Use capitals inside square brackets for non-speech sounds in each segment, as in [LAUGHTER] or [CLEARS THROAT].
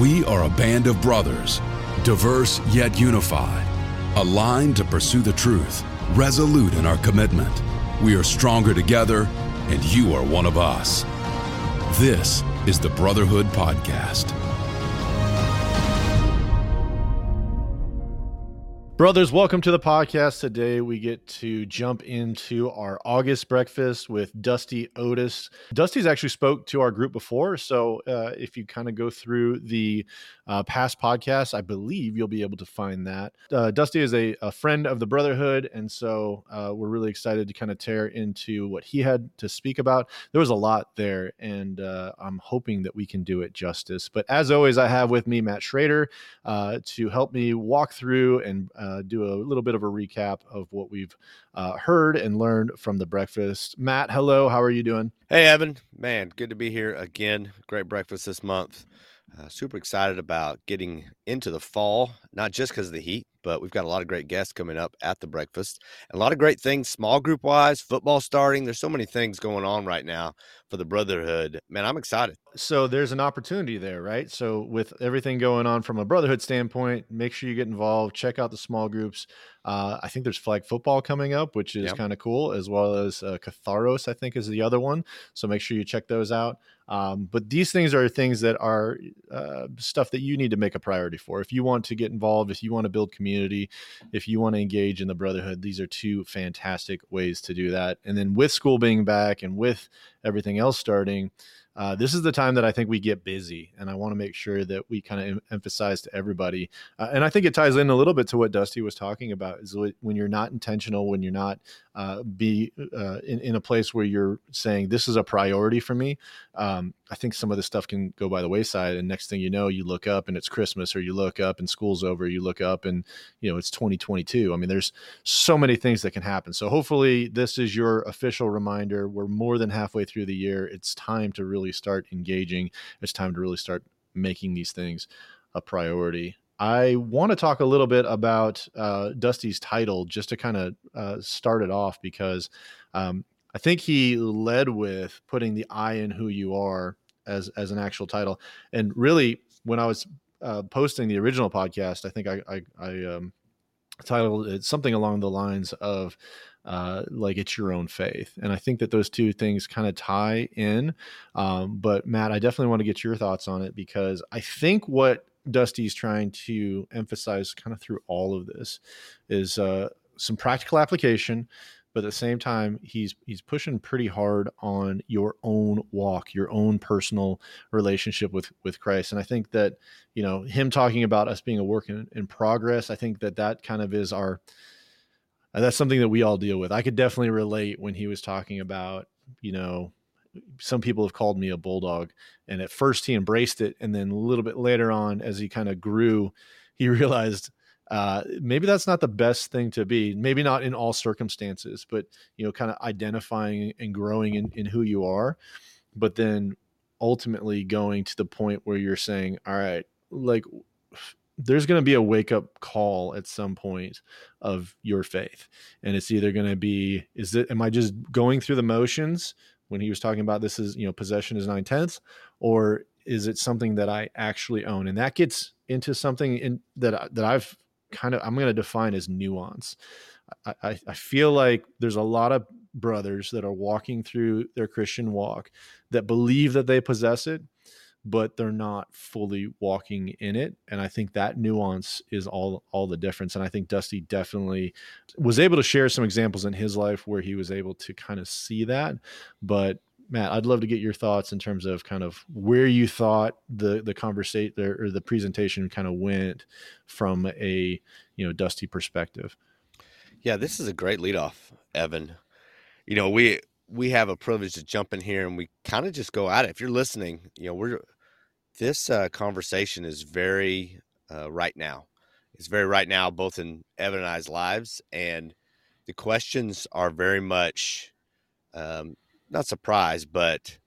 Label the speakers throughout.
Speaker 1: We are a band of brothers, diverse yet unified, aligned to pursue the truth, resolute in our commitment. We are stronger together, and you are one of us. This is the Brotherhood Podcast.
Speaker 2: Brothers, welcome to the podcast. Today we get to jump into our August breakfast with Dusty Otis. Dusty's actually spoke to our group before, so uh, if you kind of go through the uh, past podcasts, I believe you'll be able to find that. Uh, Dusty is a, a, friend of the Brotherhood, and so uh, we're really excited to kind of tear into what he had to speak about. There was a lot there, and uh, I'm hoping that we can do it justice. But as always, I have with me Matt Schrader uh, to help me walk through and uh, do a little bit of a recap of what we've heard and learned from the breakfast. Matt, hello. How are you doing?
Speaker 3: Hey, Evan. Man, good to be here again. Great breakfast this month. Uh, super excited about getting into the fall, not just because of the heat, but we've got a lot of great guests coming up at the breakfast and a lot of great things, small group wise, football starting. There's so many things going on right now for the brotherhood. Man, I'm excited.
Speaker 2: So there's an opportunity there, right? So with everything going on from a brotherhood standpoint, make sure you get involved. Check out the small groups. Uh, I think there's flag football coming up, which is yep. kind of cool, as well as uh, Catharos, I think, is the other one. So make sure you check those out. Um, but these things are things that are uh, stuff that you need to make a priority for. If you want to get involved, if you want to build community, if you want to engage in the brotherhood, these are two fantastic ways to do that. And then with school being back and with everything else starting, uh, this is the time that I think we get busy, and I want to make sure that we kind of em- emphasize to everybody. Uh, and I think it ties in a little bit to what Dusty was talking about: is when you're not intentional, when you're not uh, be uh, in, in a place where you're saying this is a priority for me. Um, I think some of this stuff can go by the wayside, and next thing you know, you look up and it's Christmas, or you look up and school's over. You look up and you know it's 2022. I mean, there's so many things that can happen. So hopefully, this is your official reminder. We're more than halfway through the year. It's time to really start engaging. It's time to really start making these things a priority. I want to talk a little bit about uh, Dusty's title just to kind of uh, start it off because um, I think he led with putting the I in who you are as as an actual title. And really, when I was uh, posting the original podcast, I think I I, I um, titled it something along the lines of uh, like it's your own faith. And I think that those two things kind of tie in. Um, but Matt, I definitely want to get your thoughts on it because I think what Dusty's trying to emphasize kind of through all of this is uh, some practical application, but at the same time he's he's pushing pretty hard on your own walk your own personal relationship with with christ and i think that you know him talking about us being a work in, in progress i think that that kind of is our that's something that we all deal with. I could definitely relate when he was talking about, you know, some people have called me a bulldog, and at first he embraced it, and then a little bit later on, as he kind of grew, he [LAUGHS] realized uh, maybe that's not the best thing to be. Maybe not in all circumstances, but you know, kind of identifying and growing in, in who you are, but then ultimately going to the point where you're saying, all right, like there's going to be a wake up call at some point of your faith and it's either going to be is it am i just going through the motions when he was talking about this is you know possession is nine tenths or is it something that i actually own and that gets into something in that that i've kind of i'm going to define as nuance. I, I, feel like there's a lot of brothers that are walking through their christian walk that believe that they possess it but they're not fully walking in it and i think that nuance is all all the difference and i think dusty definitely was able to share some examples in his life where he was able to kind of see that but matt i'd love to get your thoughts in terms of kind of where you thought the the conversation or the presentation kind of went from a you know dusty perspective
Speaker 3: yeah this is a great leadoff evan you know we we have a privilege to jump in here and we kind of just go at it. If you're listening, you know, we're this uh, conversation is very uh, right now. It's very right now, both in Evan and I's lives, and the questions are very much um, not surprised, but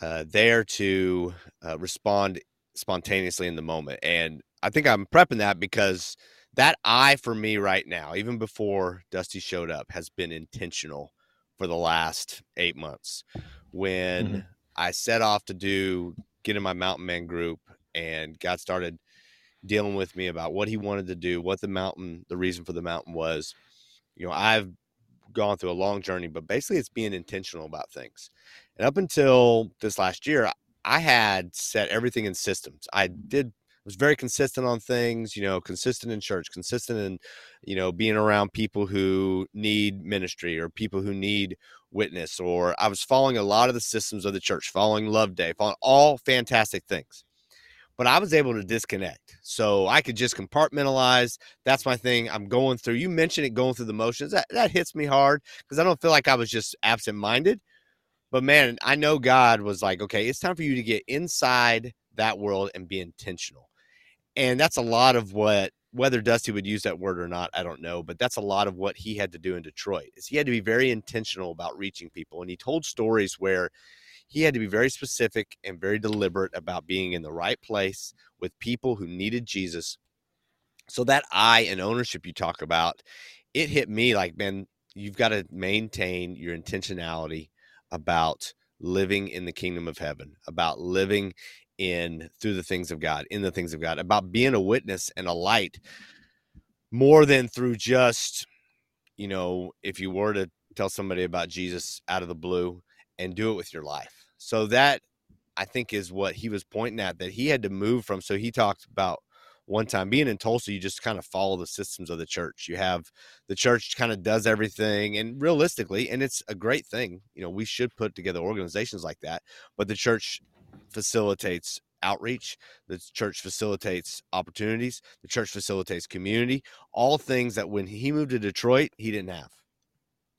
Speaker 3: uh, there to uh, respond spontaneously in the moment. And I think I'm prepping that because that eye for me right now, even before Dusty showed up, has been intentional for the last eight months. When mm-hmm. I set off to do get in my mountain man group and God started dealing with me about what he wanted to do, what the mountain, the reason for the mountain was. You know, I've gone through a long journey, but basically it's being intentional about things. And up until this last year, I had set everything in systems. I did was very consistent on things, you know, consistent in church, consistent in, you know, being around people who need ministry or people who need witness, or I was following a lot of the systems of the church, following Love Day, following all fantastic things but I was able to disconnect. So I could just compartmentalize. That's my thing. I'm going through. You mentioned it going through the motions. That that hits me hard because I don't feel like I was just absent minded. But man, I know God was like, okay, it's time for you to get inside that world and be intentional. And that's a lot of what whether Dusty would use that word or not, I don't know, but that's a lot of what he had to do in Detroit. Is he had to be very intentional about reaching people and he told stories where he had to be very specific and very deliberate about being in the right place with people who needed Jesus. So that I and ownership you talk about, it hit me like, man, you've got to maintain your intentionality about living in the kingdom of heaven, about living in through the things of God, in the things of God, about being a witness and a light more than through just, you know, if you were to tell somebody about Jesus out of the blue and do it with your life. So that I think is what he was pointing at that he had to move from. So he talked about one time being in Tulsa, you just kind of follow the systems of the church. You have the church kind of does everything, and realistically, and it's a great thing. You know, we should put together organizations like that, but the church facilitates outreach the church facilitates opportunities the church facilitates community all things that when he moved to detroit he didn't have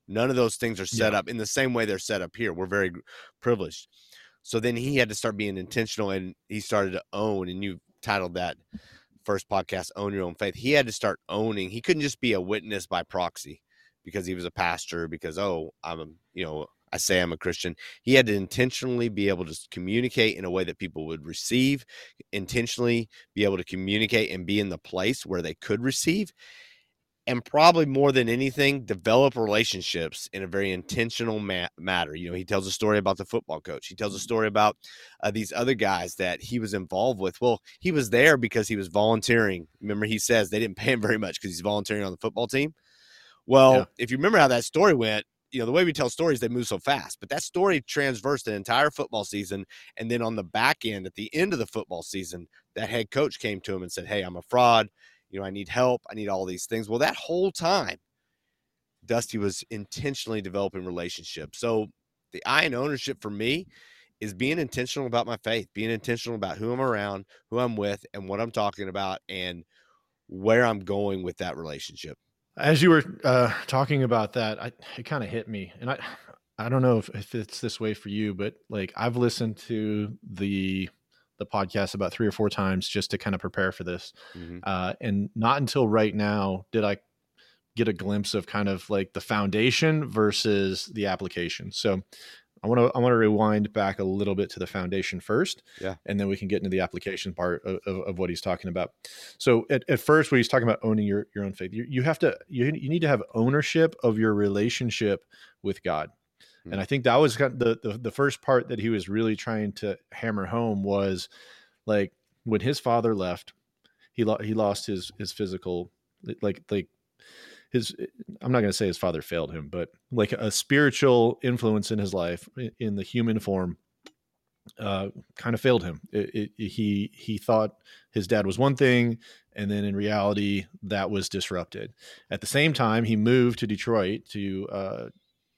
Speaker 3: None of those things are set yeah. up in the same way they're set up here. We're very privileged. So then he had to start being intentional and he started to own, and you titled that first podcast, Own Your Own Faith. He had to start owning. He couldn't just be a witness by proxy because he was a pastor, because, oh, I'm a, you know, I say I'm a Christian. He had to intentionally be able to communicate in a way that people would receive, intentionally be able to communicate and be in the place where they could receive and probably more than anything, develop relationships in a very intentional ma- matter. You know, he tells a story about the football coach. He tells a story about uh, these other guys that he was involved with. Well, he was there because he was volunteering. Remember, he says they didn't [LAUGHS] pay him very much because he's volunteering on the football team. Well, yeah. if you remember how that story went, you know, the way we tell stories, they move so fast, but that story transversed an entire football season. And then on the back end, at the end of the football season, that head coach came to him and said, Hey, I'm a fraud you know, I need help, I need all these things. Well, that whole time, Dusty was intentionally developing relationships. So the I and ownership for me is being intentional about my faith, being intentional about who I'm around, who I'm with, and what I'm talking about, and where I'm going with that relationship.
Speaker 2: As you were uh, talking about that, I, it kind of hit me, and I, I don't know if, if it's this way for you, but like I've listened to the the podcast about three or four times just to kind of prepare for this. Mm-hmm. Uh, and not until right now did I get a glimpse of kind of like the foundation versus the application. So I want to I want to rewind back a little bit to the foundation first,
Speaker 3: yeah,
Speaker 2: and then we can get into the application part of, of, of what he's talking about. So at, at first, when he's talking about owning your your own faith, you, you have to you, you need to have ownership of your relationship with God. Mm-hmm. And I think that was kind of the, the the first part that he was really trying to hammer home was like when his father left, he lo- he lost his his physical like like his I'm not going to say his father failed him, but like a spiritual influence in his life in the human form uh, kind of failed him. It, it, he he thought his dad was one thing, and then in reality that was disrupted. At the same time, he moved to Detroit to uh,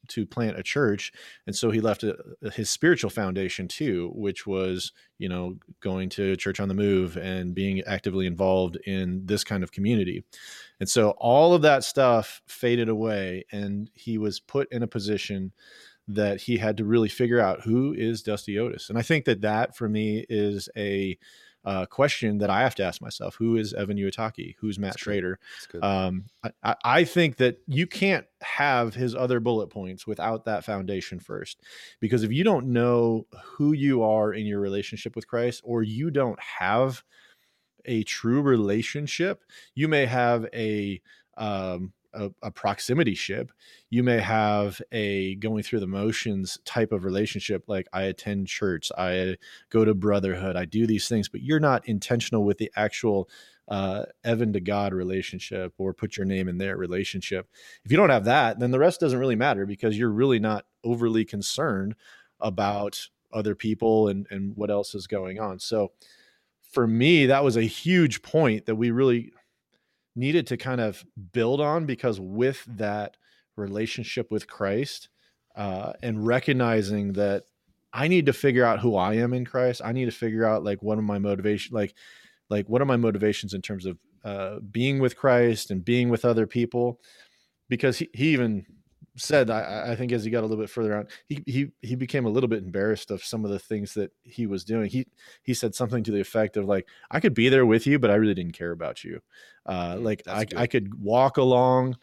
Speaker 2: to plant a church and so he left a, his spiritual foundation too which was you know going to church on the move and being actively involved in this kind of community. And so all of that stuff faded away and he was put in a position that he had to really figure out who is dusty otis. And i think that that for me is a uh, question that I have to ask myself: Who is Evan Uitaki? Who's Matt That's Schrader? Um, I, I, think that you can't have his other bullet points without that foundation first, because if you don't know who you are in your relationship with Christ, or you don't have a true relationship, you may have a um, a, a, proximity ship. You may have a going through the motions type of relationship, like I attend church, I go to brotherhood, I do these things, but you're not intentional with the actual uh, Evan to God relationship or put your name in their relationship. If you don't have that, then the rest doesn't really matter because you're really not overly concerned about other people and, and what else is going on. So for me, that was a huge point that we really needed to kind of build on because with that relationship with Christ uh, and recognizing that I need to figure out who I am in Christ, I need to figure out like what are my motivation, like like what are my motivations in terms of uh, being with Christ and being with other people, because he, he even said I, I, think as he got a little bit further on he, he he became a little bit embarrassed of some of the things that he was doing. He he said something to the effect of like i could be there with you but i really didn't care about you. Uh mm, like I, I could walk along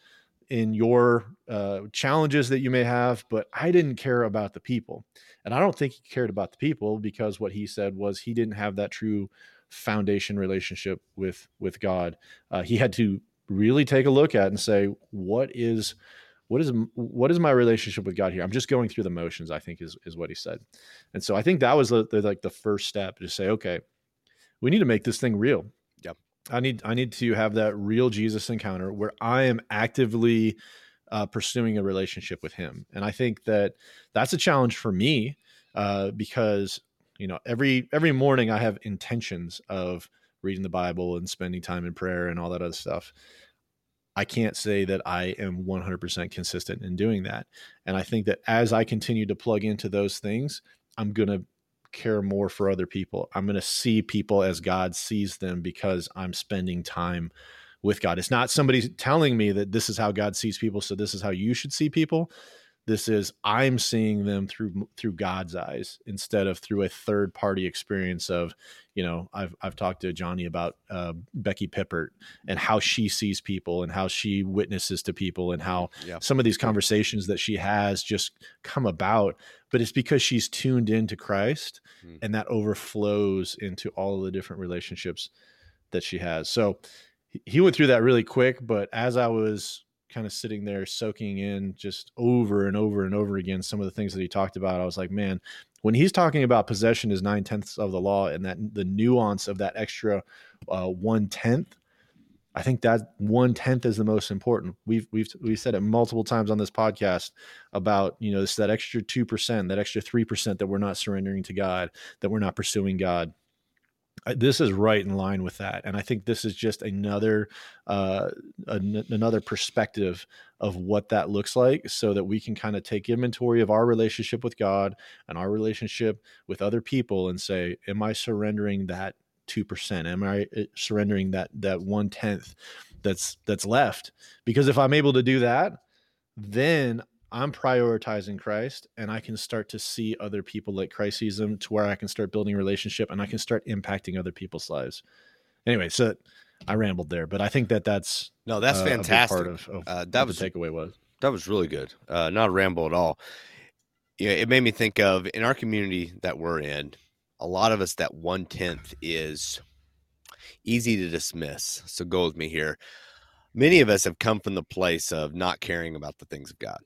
Speaker 2: in your uh challenges that you may have but i didn't care about the people. And i don't think he cared about the people because what he said was he didn't have that true foundation relationship with with god. Uh, he had to really take a look at and say what is what is what is my relationship with God here? I'm just going through the motions. I think is is what he said, and so I think that was the, the, like the first step to say, okay, we need to make this thing real.
Speaker 3: Yep.
Speaker 2: I need I need to have that real Jesus encounter where I am actively uh, pursuing a relationship with Him, and I think that that's a challenge for me uh, because you know every every morning I have intentions of reading the Bible and spending time in prayer and all that other stuff. I can't say that I am 100% consistent in doing that. And I think that as I continue to plug into those things, I'm going to care more for other people. I'm going to see people as God sees them because I'm spending time with God. It's not somebody telling me that this is how God sees people, so this is how you should see people. This is I'm seeing them through through God's eyes instead of through a third party experience of, you know, I've I've talked to Johnny about uh, Becky Pippert and how she sees people and how she witnesses to people and how yeah. some of these conversations that she has just come about, but it's because she's tuned into Christ mm. and that overflows into all of the different relationships that she has. So he went through that really quick, but as I was kind of sitting there soaking in just over and over and over again some of the things that he talked about. I was like, man, when he's talking about possession is nine tenths of the law and that the nuance of that extra uh, one tenth, I think that one tenth is the most important. We've we've we've said it multiple times on this podcast about you know this that extra two percent, that extra three percent that we're not surrendering to God, that we're not pursuing God this is right in line with that and i think this is just another uh, an, another perspective of what that looks like so that we can kind of take inventory of our relationship with god and our relationship with other people and say am i surrendering that 2% am i uh, surrendering that that one tenth that's that's left? Because if i'm able to do that then I'm prioritizing Christ and I can start to see other people like Christ sees them to where I can start building relationship and I can start impacting other people's lives. Anyway, so I rambled there, but I think that that's
Speaker 3: no, that's uh, fantastic. part of,
Speaker 2: of uh, that was takeaway was
Speaker 3: that was really good. Uh, not a ramble at all. Yeah, it made me think of in our community that we're in. A lot of us that one tenth is easy to dismiss. So go with me here. Many of us have come from the place of not caring about the things of God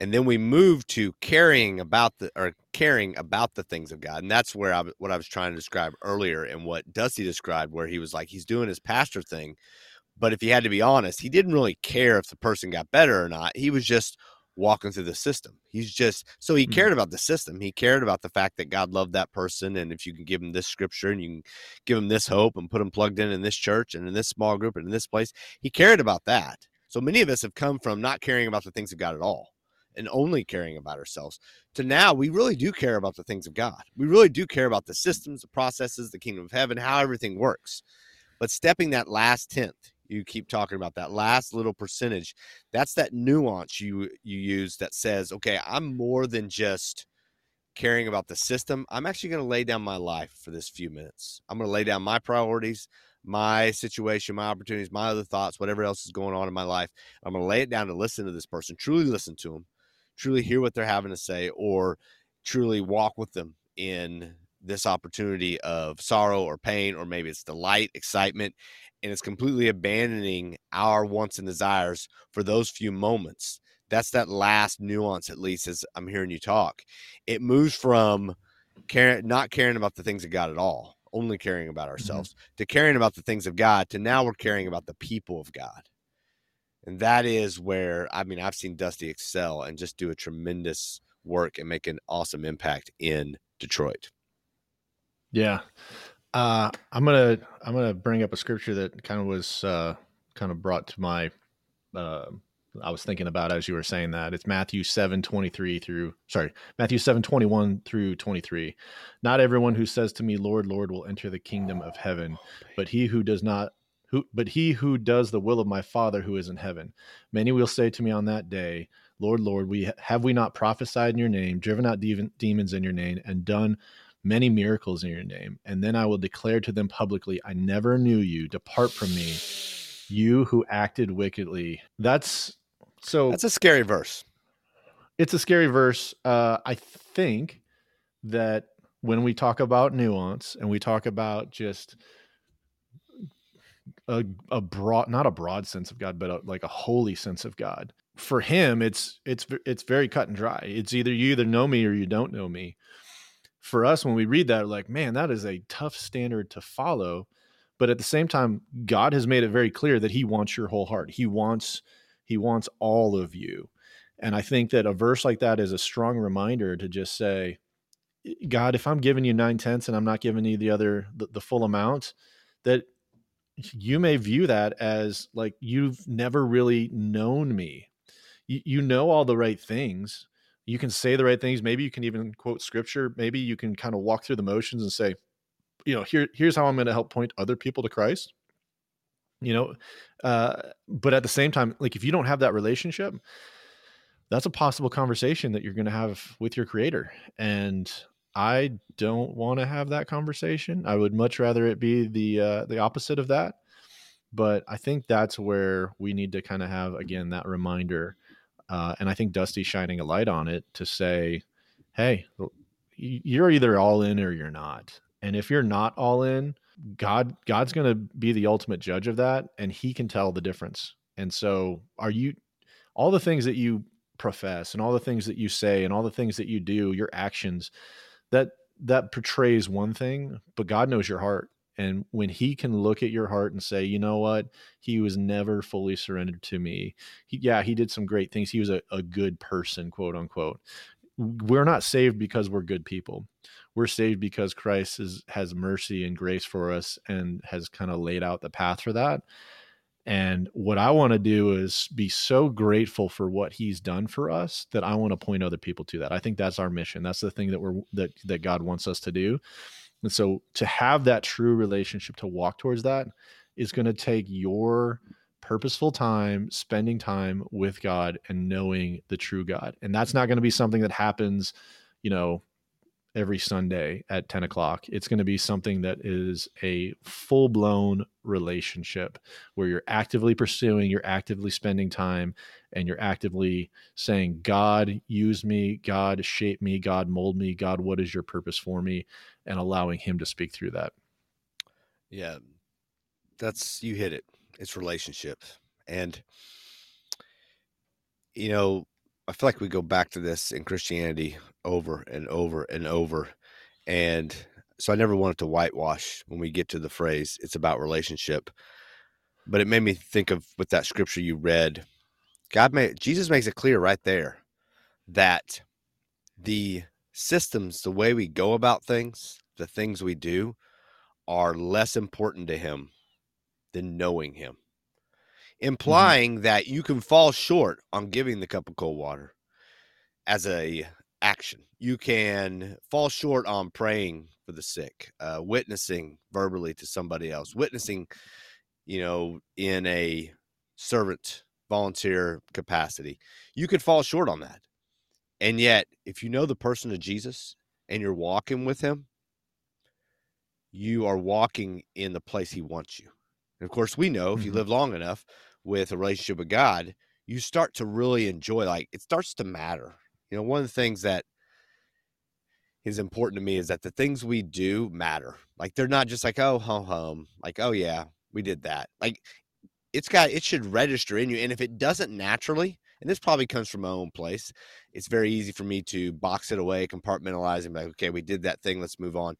Speaker 3: and then we move to caring about the or caring about the things of God, and that's where I what I was trying to describe earlier, and what Dusty described, where he was like he's doing his pastor thing, but if he had to be honest, he didn't really care if the person got better or not. He was just walking through the system. He's just so he mm-hmm. cared about the system. He cared about the fact that God loved that person, and if you can give him this scripture and you can give him this hope and put him plugged in in this church and in this small group and in this place, he cared about that. So many of us have come from not caring about the things of God at all and only caring about ourselves to now we really do care about the things of God. We really do care about the systems, the processes, the kingdom of heaven, how everything works. But stepping that last tenth, you keep talking about that last little percentage, that's that nuance you you use that says, okay, I'm more than just caring about the system. I'm actually going to lay down my life for this few minutes. I'm going to lay down my priorities, my situation, my opportunities, my other thoughts, whatever else is going on in my life. I'm going to lay it down to listen to this person, truly listen to them truly hear what they're having to say or truly walk with them in this opportunity of sorrow or pain, or maybe it's delight, excitement, and it's completely abandoning our wants and desires for those few moments. That's that last nuance, at least, as I'm hearing you talk. It moves from caring, not caring about the things of God at all, only caring about mm-hmm. ourselves, mm-hmm. to caring about the things of God, to now we're caring about the people of God. And that is where, I mean, I've seen Dusty excel and just do a tremendous work and make an awesome impact in Detroit.
Speaker 2: Yeah. Uh, I'm gonna I'm gonna bring up a scripture that kind of was uh, kind of brought to my uh, I was thinking about as you were saying that. It's Matthew 7 23 through sorry, Matthew 7 21 through 23. Not everyone who says to me, Lord, Lord, will enter the kingdom of heaven, but he who does not who but he who does the will of my father who is in heaven. Many will say to me on that day, Lord, Lord, we have we not prophesied in your name, driven out demons in your name, and done many miracles in your name. And then I will declare to them publicly, I never knew you. Depart from me, you who acted wickedly. That's so.
Speaker 3: That's a scary verse.
Speaker 2: It's a scary verse. Uh, I think that when we talk about nuance and we talk about just a, a broad, not a broad sense of God, but a, like a holy sense of God, for him, it's it's it's very cut and dry. It's either you either know me or you don't know me. For us when we read that like man that is a tough standard to follow. But at the same time god has made it very clear that he wants your whole heart. He wants he wants all of you. And i think that a verse like that is a strong reminder to just say god if i'm giving you nine tenths and i'm not giving you the other the, the full amount that you may view that as like you've never really known me. You, you know all the right things. You can say the right things. Maybe you can even quote scripture. Maybe you can kind of walk through the motions and say you know here here's how i'm going to help point other people to christ. You know uh but at the same time like if you don't have that relationship that's a possible conversation that you're going to have with your creator. And i don't want to have that conversation i would much rather it be the uh the opposite of that but i think that's where we need to kind of have again that reminder uh, and I think Dusty's shining a light on it to say, hey, you're either all in or you're not. And if you're not all in, God God's going to be the ultimate judge of that and he can tell the difference. And so are you all the things that you profess and all the things that you say and all the things that you do, your actions that that portrays one thing, but God knows your heart. And when he can look at your heart and say, you know what, he was never fully surrendered to me. He, yeah, he did some great things. He was a, a good person, quote unquote. We're not saved because we're good people. We're saved because Christ is, has mercy and grace for us and has kind of laid out the path for that. And what I want to do is be so grateful for what he's done for us that I want to point other people to that. I think that's our mission. That's the thing that we're that that God wants us to do and so to have that true relationship to walk towards that is going to take your purposeful time spending time with God and knowing the true God. And that's not going to be something that happens, you know, every Sunday at 10 o'clock. It's going to be something that is a full blown relationship where you're actively pursuing, you're actively spending time, and you're actively saying, God, use me, God, shape me, God, mold me, God, what is your purpose for me? And allowing Him to speak through that.
Speaker 3: Yeah, that's you hit it. It's relationship. And, you know, I feel like we go back to this in Christianity over and over and over. And so I never wanted to whitewash when we get to the phrase, it's about relationship. But it made me think of with that scripture you read. God made Jesus makes it clear right there that the systems, the way we go about things, the things we do are less important to him than knowing him. Mm-hmm. Implying mm-hmm. that you can fall short on giving the cup of cold water as a action. You can fall short on praying for the sick, uh, witnessing verbally to somebody else, witnessing, you know, in a servant volunteer capacity. You could fall short on that. And yet, if you know the person of Jesus and you're walking with him, you are walking in the place he wants you. And of course, we know if you mm-hmm. live long enough with a relationship with God, you start to really enjoy like it starts to matter you know, one of the things that is important to me is that the things we do matter. Like they're not just like, oh, home, home. Like, oh yeah, we did that. Like it's got it should register in you. And if it doesn't naturally, and this probably comes from my own place, it's very easy for me to box it away, compartmentalize, and be like, okay, we did that thing, let's move on.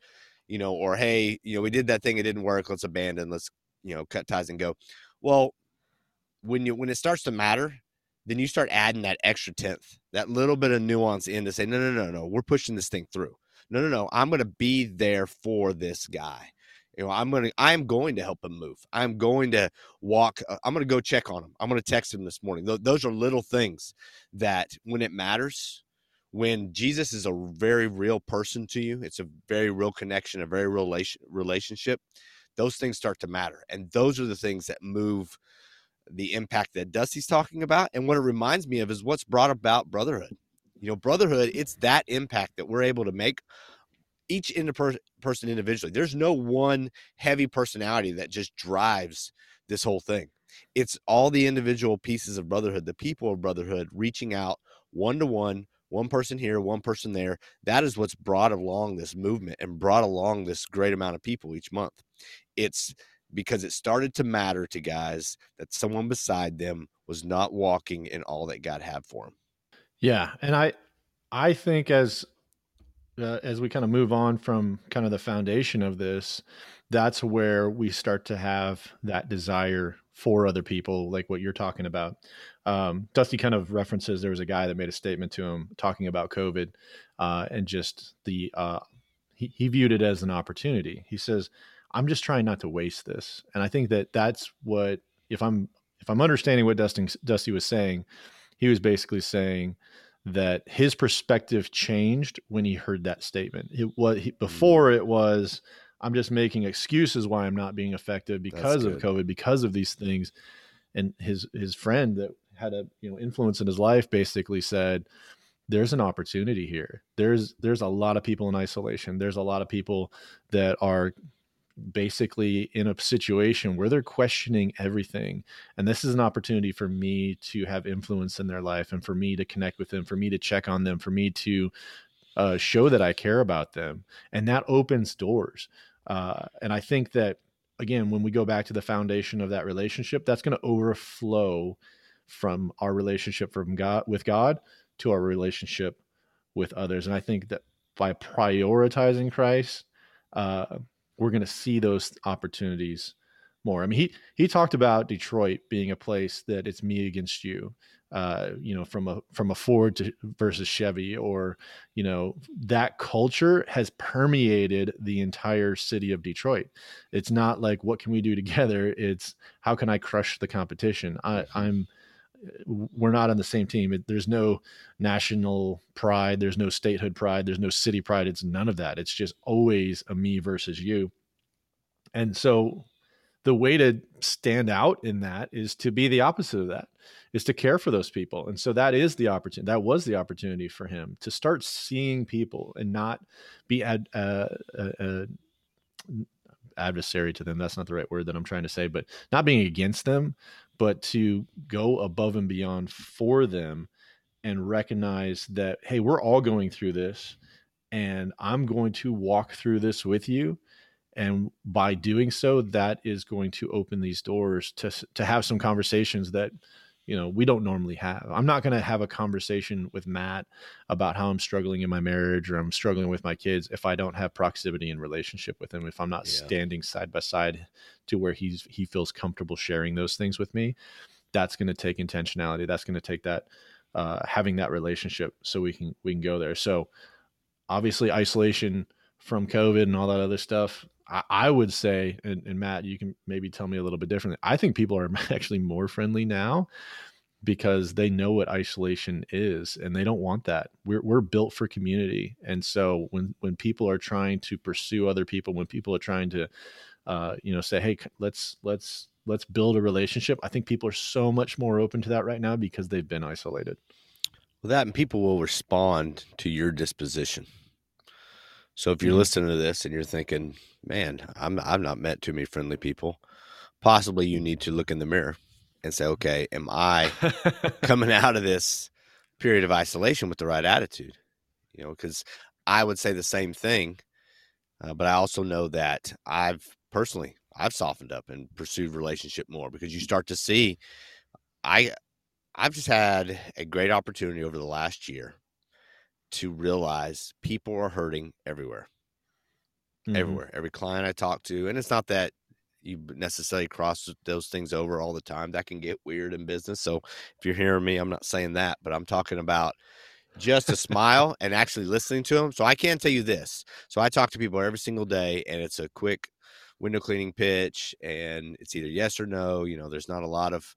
Speaker 3: You know, or hey, you know, we did that thing, it didn't work, let's abandon, let's, you know, cut ties and go. Well, when you when it starts to matter, then you start adding that extra tenth, that little bit of nuance in to say, no, no, no, no, we're pushing this thing through. No, no, no, I'm going to be there for this guy. You know, I'm going to, I'm going to help him move. I'm going to walk. Uh, I'm going to go check on him. I'm going to text him this morning. Th- those are little things that when it matters, when Jesus is a very real person to you, it's a very real connection, a very real relationship. Those things start to matter. And those are the things that move the impact that Dusty's talking about. And what it reminds me of is what's brought about brotherhood. You know, brotherhood, it's that impact that we're able to make each person individually. There's no one heavy personality that just drives this whole thing. It's all the individual pieces of brotherhood, the people of brotherhood reaching out one to one, one person here, one person there. That is what's brought along this movement and brought along this great amount of people each month. It's because it started to matter to guys that someone beside them was not walking in all that God had for them.
Speaker 2: Yeah, and I I think as uh, as we kind of move on from kind of the foundation of this, that's where we start to have that desire for other people, like what you're talking about. Um, Dusty kind of references there was a guy that made a statement to him talking about COVID uh, and just the uh, he, he viewed it as an opportunity. He says, I'm just trying not to waste this. And I think that that's what if I'm if I'm understanding what Dusty Dusty was saying, he was basically saying that his perspective changed when he heard that statement. It was he, before it was I'm just making excuses why I'm not being effective because of COVID, because of these things. And his his friend that had a you know influence in his life basically said, there's an opportunity here. There's there's a lot of people in isolation. There's a lot of people that are basically in a situation where they're questioning everything and this is an opportunity for me to have influence in their life and for me to connect with them for me to check on them for me to uh, show that i care about them and that opens doors uh, and i think that again when we go back to the foundation of that relationship that's going to overflow from our relationship from god with god to our relationship with others and i think that by prioritizing christ uh, we're going to see those opportunities more. I mean, he he talked about Detroit being a place that it's me against you. Uh, you know, from a from a Ford to versus Chevy, or you know, that culture has permeated the entire city of Detroit. It's not like what can we do together. It's how can I crush the competition. I. I'm we're not on the same team. There's no national pride. There's no statehood pride. There's no city pride. It's none of that. It's just always a me versus you. And so the way to stand out in that is to be the opposite of that is to care for those people and so that is the opportunity that was the opportunity for him to start seeing people and not be ad, uh, uh, uh, adversary to them that's not the right word that i'm trying to say but not being against them but to go above and beyond for them and recognize that hey we're all going through this and i'm going to walk through this with you. And by doing so that is going to open these doors to to have some conversations that you know we don't normally have i'm not going to have a conversation with matt about how i'm struggling in my marriage or i'm struggling with my kids if i don't have proximity and relationship with him if i'm not yeah. standing side by side to where he's he feels comfortable sharing those things with me that's going to take intentionality that's going to take that uh, having that relationship so we can we can go there so obviously isolation from covid and all that other stuff I, I would say, and, and Matt, you can maybe tell me a little bit differently. I think people are [LAUGHS] actually more friendly now because they know what isolation is and they don't want that. We're we're built for community. And so when when people are trying to pursue other people, when people are trying to uh, you know say, "Hey, let's let's let's build a relationship." I think people are so much more open to that right now because they've been isolated.
Speaker 3: Well, that and people will respond to your disposition. So if you're mm-hmm. listening to this and you're thinking, man, I'm I've not met too many friendly people, possibly you need to look in the mirror and say, okay, am I [LAUGHS] coming out of this period of isolation with the right attitude? You know, because I would say the same thing, uh, but I also know that I've personally I've softened up and pursued relationship more because you start to see I I've just had a great opportunity over the last year to realize people are hurting everywhere. Mm-hmm. Everywhere. Every client I talk to, and it's not that you necessarily cross those things over all the time. That can get weird in business. So if you're hearing me, I'm not saying that, but I'm talking about just a smile and actually listening to them. So I can tell you this. So I talk to people every single day, and it's a quick window cleaning pitch, and it's either yes or no. You know, there's not a lot of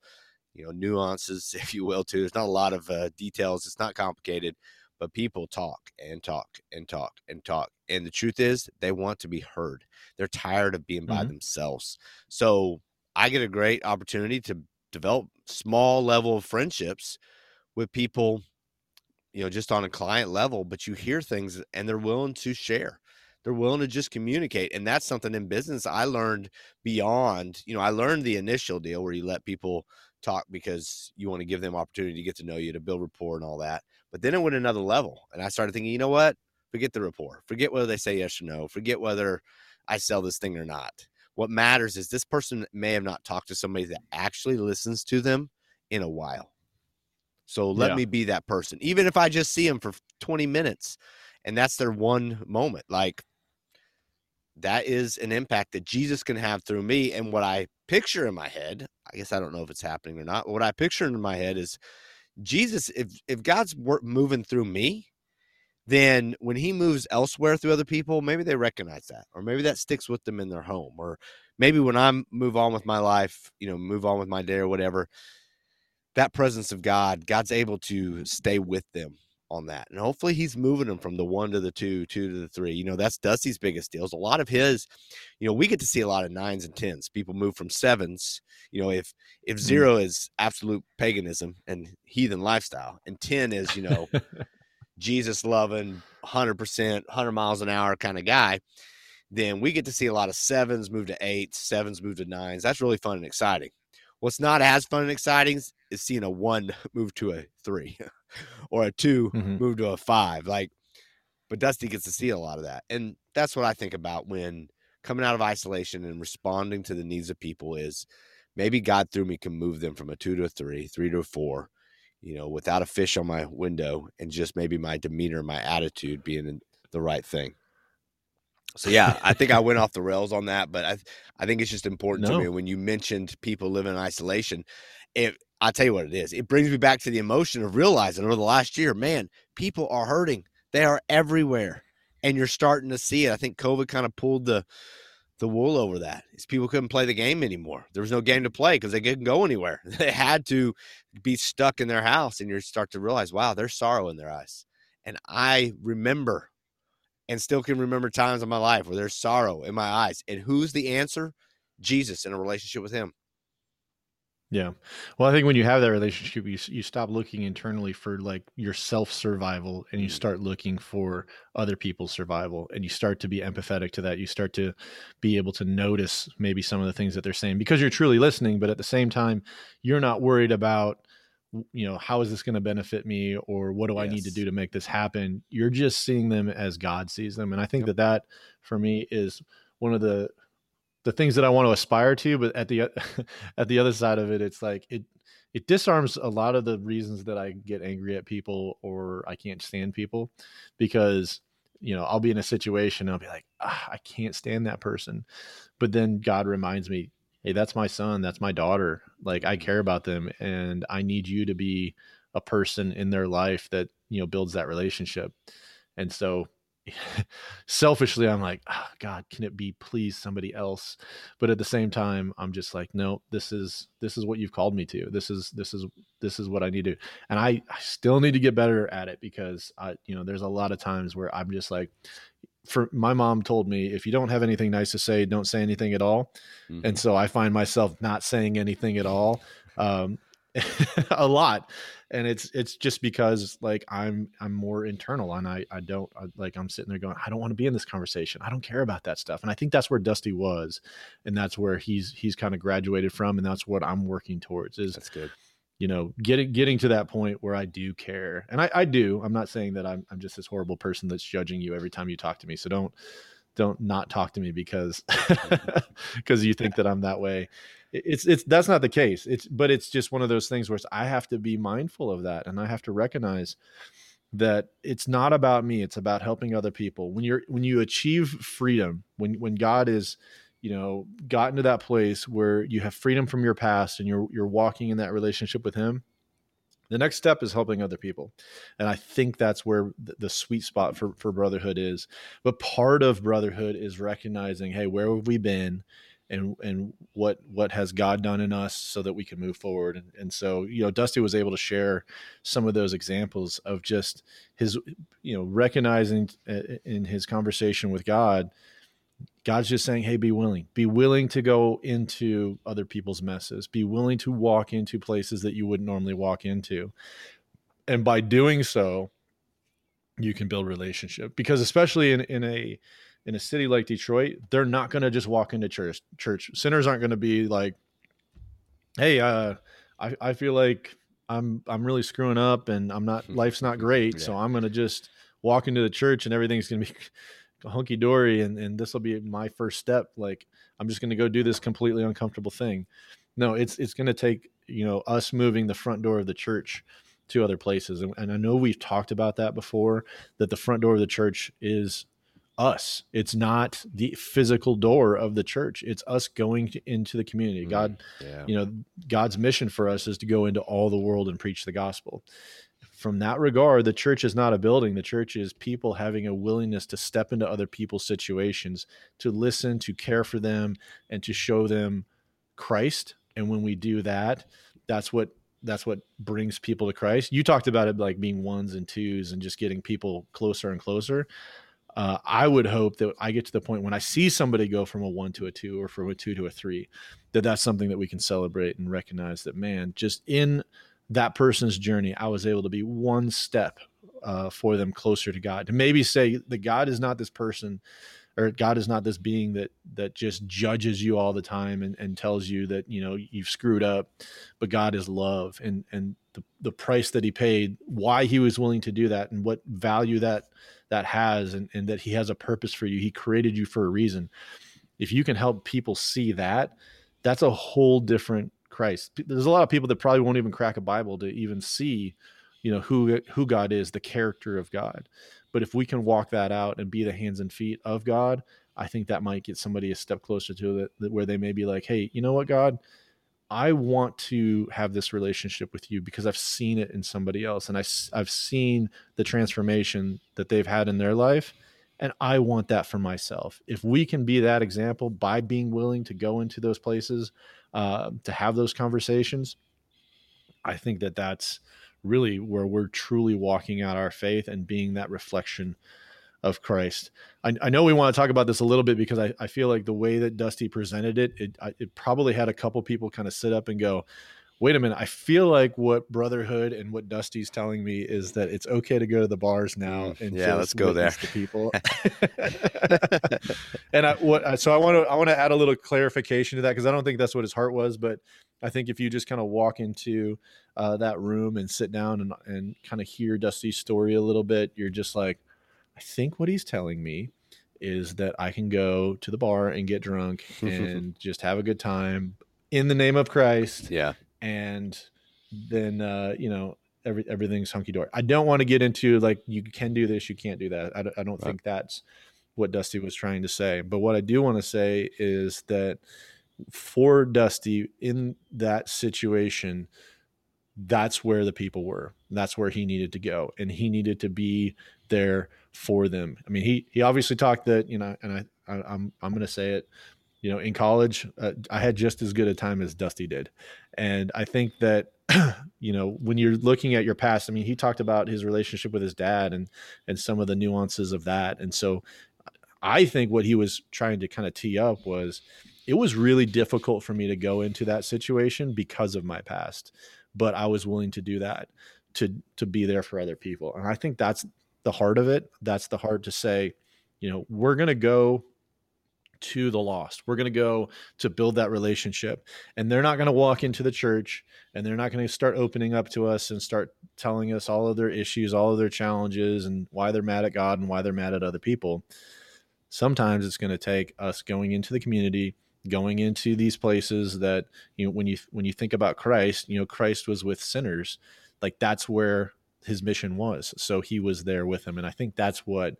Speaker 3: you know nuances, [LAUGHS] if you will, too. There's not a lot of uh, details. It's not complicated, but people talk and talk and talk and talk. And the truth is, they want to be heard. They're tired of being mm-hmm. by themselves. So I get a great opportunity to develop small level of friendships with people you know, just on a client level, but you hear things and they're willing to share. They're willing to just communicate. And that's something in business I learned beyond, you know, I learned the initial deal where you let people talk because you want to give them opportunity to get to know you, to build rapport and all that. But then it went another level. And I started thinking, you know what? Forget the rapport. Forget whether they say yes or no. Forget whether I sell this thing or not. What matters is this person may have not talked to somebody that actually listens to them in a while. So let yeah. me be that person, even if I just see them for 20 minutes and that's their one moment. Like that is an impact that Jesus can have through me. And what I picture in my head, I guess I don't know if it's happening or not. what I picture in my head is Jesus, if if God's moving through me, then when he moves elsewhere through other people, maybe they recognize that, or maybe that sticks with them in their home, or maybe when I move on with my life, you know, move on with my day or whatever, that presence of God, God's able to stay with them on that. And hopefully he's moving them from the one to the two, two to the three. You know, that's Dusty's biggest deals. A lot of his, you know, we get to see a lot of nines and tens. People move from sevens. You know, if if. 0 mm. is absolute paganism and heathen lifestyle, and 10 is, you know, [LAUGHS] Jesus loving, 100%, 100 miles an hour kind of guy, then we get to see a lot of sevens move to eights, sevens move to nines. That's really fun and exciting. What's not as fun and exciting is seeing a one [LAUGHS] move to a three [LAUGHS] or a 2 mm-hmm. move to a five. Like, but Dusty gets to see a lot of that. And that's what I think about when coming out of isolation and responding to the needs of people is maybe God through me can move them from a two to a three, three to a four, you know, without a fish on my window and just maybe my demeanor, my attitude being the right thing. So yeah, I think I went [LAUGHS] off the rails on that, but I I think it's just important no. to me when you mentioned people living in isolation. If I tell you what it is, it brings me back to the emotion of realizing over the last year, man, people are hurting. They are everywhere, and you're starting to see it. I think COVID kind of pulled the the wool over that. Is people couldn't play the game anymore. There was no game to play because they couldn't go anywhere. [LAUGHS] They had to be stuck in their house, and you start to realize, wow, there's sorrow in their eyes. And I remember and still can remember times in my life where there's sorrow in my eyes. And who's the answer? Jesus in a relationship with him.
Speaker 2: Yeah. Well, I think when you have that relationship, you, you stop looking internally for like your self survival and you mm. start looking for other people's survival and you start to be empathetic to that. You start to be able to notice maybe some of the things that they're saying because you're truly listening. But at the same time, you're not worried about you know how is this going to benefit me or what do yes. i need to do to make this happen you're just seeing them as god sees them and i think yep. that that for me is one of the the things that i want to aspire to but at the [LAUGHS] at the other side of it it's like it it disarms a lot of the reasons that i get angry at people or i can't stand people because you know i'll be in a situation and i'll be like ah, i can't stand that person. But then god reminds me hey that's my son that's my daughter like i care about them and i need you to be a person in their life that you know builds that relationship. And so [LAUGHS] selfishly i'm like oh, god can it be please somebody else? But at the same time i'm just like no this is this is what you've called me to. This is this is this is what i need to and i, I still need to get better at it because i you know there's a lot of times where i'm just like for my mom told me if you don't have anything nice to say don't say anything at all. Mm-hmm. and so i find myself not saying anything at all um, [LAUGHS] a lot and it's it's just because like i'm i'm more internal and i i don't I, like i'm sitting there going i don't want to be in this conversation i don't care about that stuff and i think that's where dusty was and that's where he's he's kind of graduated from and that's what i'm working towards is
Speaker 3: that's good
Speaker 2: you know, getting getting to that point where I do care, and I, I do. I'm not saying that I'm I'm just this horrible person that's judging you every time you talk to me. So don't don't not talk to me because [LAUGHS] mm-hmm. because you think that I'm that way. It's it's that's not the case. It's but it's just one of those things where I have to be mindful of that, and I have to recognize that it's not about me. It's about helping other people. When you're when you achieve freedom, when when God is you know gotten to that place where you have freedom from your past and you're you're walking in that relationship with him the next step is helping other people and i think that's where the, the, sweet spot for, for brotherhood is but part of brotherhood is recognizing hey where have we been and and what what has god done in us so that we can move forward and, and so you know dusty was able to share some of those examples of just his you know recognizing uh, in his conversation with god God's just saying, hey, be willing. Be willing to go into other people's messes. Be willing to walk into places that you wouldn't normally walk into. And by doing so, you can build relationship. Because especially in, in a in a city like Detroit, they're not going to just walk into church. Church sinners aren't going to be like, "Hey, uh, I, I feel like I'm I'm really screwing up and I'm not life's not great, yeah. so I'm going to just walk into the church and everything's going to be [LAUGHS] hunky dory and, and this will be my first step. Like I'm just going to go do this completely uncomfortable thing. No, it's, it's going to take, you know, us moving the front door of the church to other places. And, and I know we've talked about that before, that the front door of the church is us. It's not the physical door of the church. It's us going to, into the community. Mm, God, yeah. you know, God's mission for us is to go into all the world and preach the gospel from that regard, the church is not a building. The church is people having a willingness to step into other people's situations, to listen, to care for them, and to show them Christ. And when we do that, that's what that's what brings people to Christ. You talked about it like being ones and twos and just getting people closer and closer. Uh, I would hope that I get to the point when I see somebody go from a one to a two or from a two to a three, that that's something that we can celebrate and recognize that man, just in that person's journey, I was able to be one step uh, for them closer to God. To maybe say that God is not this person, or God is not this being that that just judges you all the time and, and tells you that you know you've screwed up, but God is love and and the, the price that He paid, why He was willing to do that, and what value that that has, and, and that He has a purpose for you. He created you for a reason. If you can help people see that, that's a whole different Christ. There's a lot of people that probably won't even crack a Bible to even see, you know, who who God is, the character of God. But if we can walk that out and be the hands and feet of God, I think that might get somebody a step closer to it, where they may be like, "Hey, you know what, God." I want to have this relationship with you because I've seen it in somebody else and I, I've seen the transformation that they've had in their life. And I want that for myself. If we can be that example by being willing to go into those places uh, to have those conversations, I think that that's really where we're truly walking out our faith and being that reflection of Christ. I, I, know we want to talk about this a little bit because I, I feel like the way that Dusty presented it, it, it probably had a couple people kind of sit up and go, wait a minute, I feel like what Brotherhood and what Dusty's telling me is that it's okay to go to the bars now
Speaker 3: mm, and yeah, let's go there
Speaker 2: to people. [LAUGHS] and I, what, so I want to I want to add a little clarification to that because I don't think that's what his heart was, but I think if you just kind of walk into uh, that room and sit down and and kind of hear Dusty's story a little bit, you're just like, I think what he's telling me is that I can go to the bar and get drunk [LAUGHS] and just have a good time in the name of Christ.
Speaker 3: Yeah
Speaker 2: and then uh, you know every everything's hunky dory. I don't want to get into like you can do this, you can't do that. I don't, I don't right. think that's what Dusty was trying to say. But what I do want to say is that for Dusty in that situation, that's where the people were. That's where he needed to go, and he needed to be there for them. I mean, he he obviously talked that you know, and I, I I'm I'm going to say it you know in college uh, i had just as good a time as dusty did. And i think that [CLEARS THROAT] you know when you're looking at your past i mean he talked about his relationship with his dad and and some of the nuances of that. And so i think what he was trying to kind of tee up was it was really difficult for me to go into that situation because of my past but i was willing to do that to to be there for other people. And i think that's the heart of it that's the heart to say you know we're going to go to the lost. We're going to go to build that relationship. And they're not going to walk into the church and they're not going to start opening up to us and start telling us all of their issues, all of their challenges, and why they're mad at God and why they're mad at other people. Sometimes it's going to take us going into the community, going into these places that, you know, when you when you think about Christ, you know, Christ was with sinners. Like that's where his mission was. So he was there with him. And I think that's what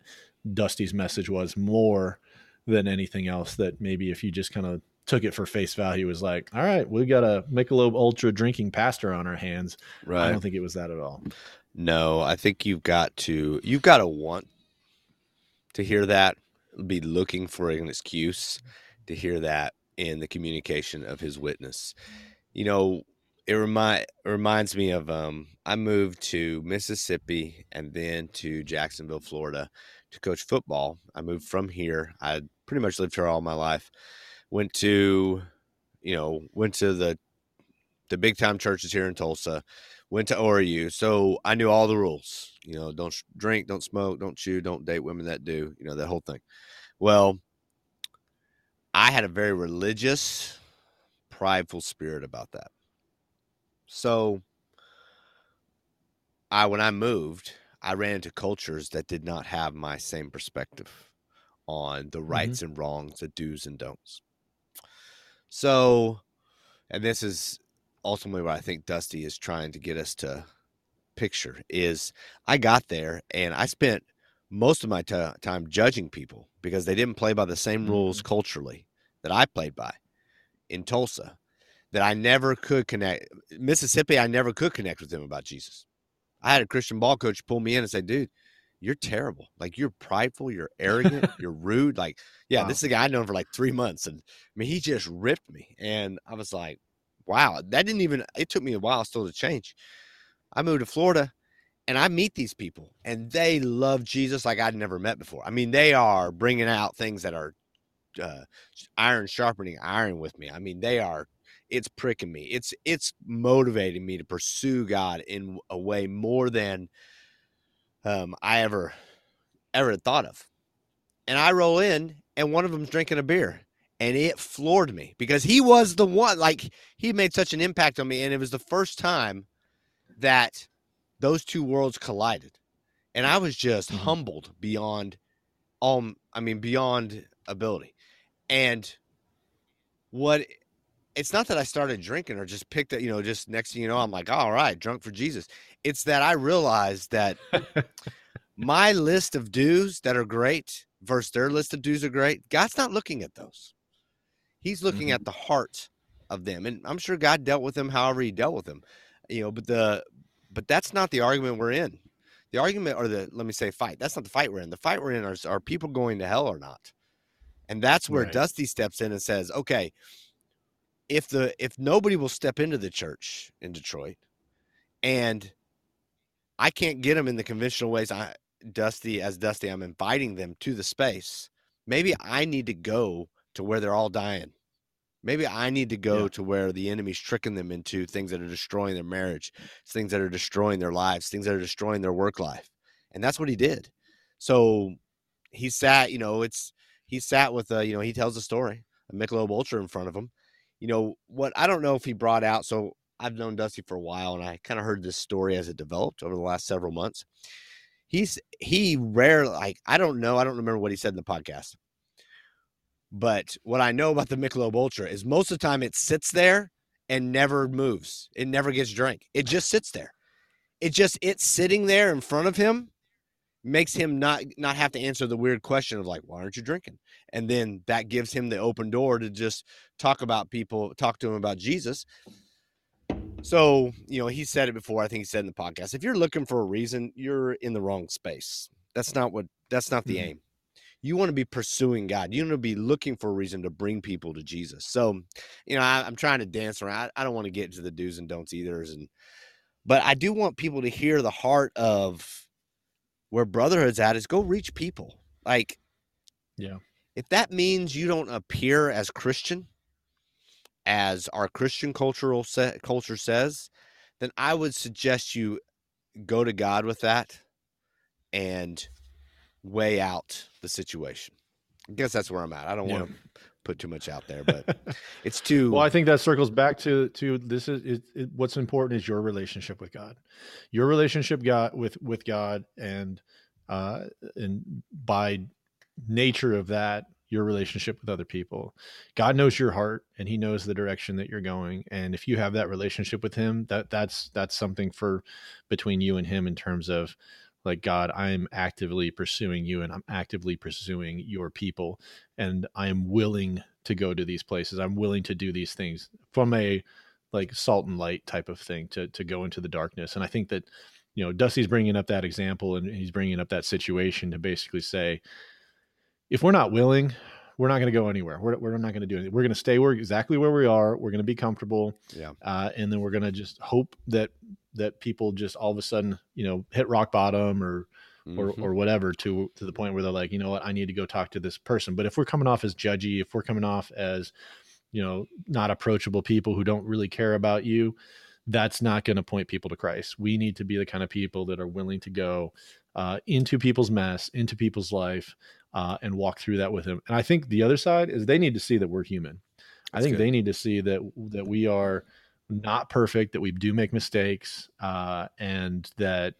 Speaker 2: Dusty's message was more than anything else that maybe if you just kind of took it for face value was like, all right, we got a Michelob Ultra drinking pastor on our hands. Right. I don't think it was that at all.
Speaker 3: No, I think you've got to you've got to want to hear that, be looking for an excuse to hear that in the communication of his witness. You know, it remind reminds me of um I moved to Mississippi and then to Jacksonville, Florida to coach football. I moved from here. I pretty much lived here all my life. Went to, you know, went to the the big time churches here in Tulsa. Went to ORU, so I knew all the rules. You know, don't drink, don't smoke, don't chew, don't date women that do. You know that whole thing. Well, I had a very religious, prideful spirit about that. So, I when I moved, I ran into cultures that did not have my same perspective on the mm-hmm. rights mm-hmm. and wrongs, the do's and don'ts. So, and this is ultimately what I think Dusty is trying to get us to picture is I got there and I spent most of my t- time judging people because they didn't play by the same rules mm-hmm. culturally that I played by in Tulsa that I never could connect Mississippi I never could connect with them about Jesus. I had a Christian ball coach pull me in and say, dude, you're terrible. Like you're prideful, you're arrogant, [LAUGHS] you're rude. Like, yeah, wow. this is a guy I've known for like three months. And I mean, he just ripped me. And I was like, wow, that didn't even, it took me a while still to change. I moved to Florida and I meet these people and they love Jesus like I'd never met before. I mean, they are bringing out things that are uh, iron sharpening iron with me. I mean, they are it's pricking me. It's it's motivating me to pursue God in a way more than um, I ever ever thought of. And I roll in, and one of them's drinking a beer, and it floored me because he was the one. Like he made such an impact on me, and it was the first time that those two worlds collided, and I was just mm-hmm. humbled beyond um. I mean, beyond ability, and what it's not that I started drinking or just picked it, you know, just next thing you know, I'm like, all right, drunk for Jesus. It's that I realized that [LAUGHS] my list of do's that are great versus their list of do's are great. God's not looking at those. He's looking mm-hmm. at the heart of them. And I'm sure God dealt with them however he dealt with them. You know, but the but that's not the argument we're in. The argument or the let me say fight. That's not the fight we're in. The fight we're in are, are people going to hell or not? And that's where right. Dusty steps in and says, okay, if the if nobody will step into the church in Detroit and I can't get them in the conventional ways I Dusty as Dusty I'm inviting them to the space maybe I need to go to where they're all dying maybe I need to go yeah. to where the enemy's tricking them into things that are destroying their marriage things that are destroying their lives things that are destroying their work life and that's what he did so he sat you know it's he sat with a you know he tells a story a Michelob Ultra in front of him you know, what I don't know if he brought out. So I've known Dusty for a while and I kind of heard this story as it developed over the last several months. He's, he rarely like, I don't know. I don't remember what he said in the podcast. But what I know about the Michelob Ultra is most of the time it sits there and never moves. It never gets drank. It just sits there. It just, it's sitting there in front of him makes him not not have to answer the weird question of like why aren't you drinking? And then that gives him the open door to just talk about people talk to him about jesus. So you know he said it before i think he said in the podcast if you're looking for a reason you're in the wrong space. That's not what that's not the mm-hmm. aim. You want to be pursuing god. You want to be looking for a reason to bring people to jesus. So you know I, am trying to dance around I, I don't want to get into the do's and don'ts either and but i do want people to hear the heart of where brotherhood's at is go reach people. Like,
Speaker 2: yeah,
Speaker 3: if that means you don't appear as Christian, as our Christian cultural set, culture says, then I would suggest you go to God with that and weigh out the situation. I guess that's where I'm at. I don't yeah. want to put too much out there, but [LAUGHS] it's too.
Speaker 2: Well, I think that circles back to to this is it, it, what's important is your relationship with God, your relationship God with with God, and uh, and by nature of that, your relationship with other people. God knows your heart and he knows the direction that you're going. And if you have that relationship with him, that that's that's something for between you and him in terms of like God, I'm actively pursuing you and I'm actively pursuing your people and I am willing to go to these places. I'm willing to do these things from a like salt and light type of thing to to go into the darkness. And I think that you know Dusty's bringing up that example and he's bringing up that situation to basically say if we're not willing, we're not going to go anywhere. We're, we're not going to do anything. We're going to stay where exactly where we are. We're going to be comfortable.
Speaker 3: Yeah.
Speaker 2: Uh, and then we're going to just hope that that people just all of a sudden, you know, hit rock bottom or or mm-hmm. or whatever to to the point where they're like, you know what, I need to go talk to this person. But if we're coming off as judgy, if we're coming off as, you know, not approachable people who don't really care about you, that's not going to point people to Christ. We need to be the kind of people that are willing to go uh, into people's mess, into people's life, uh, and walk through that with them. And I think the other side is they need to see that we're human. That's I think good. they need to see that that we are not perfect, that we do make mistakes, uh, and that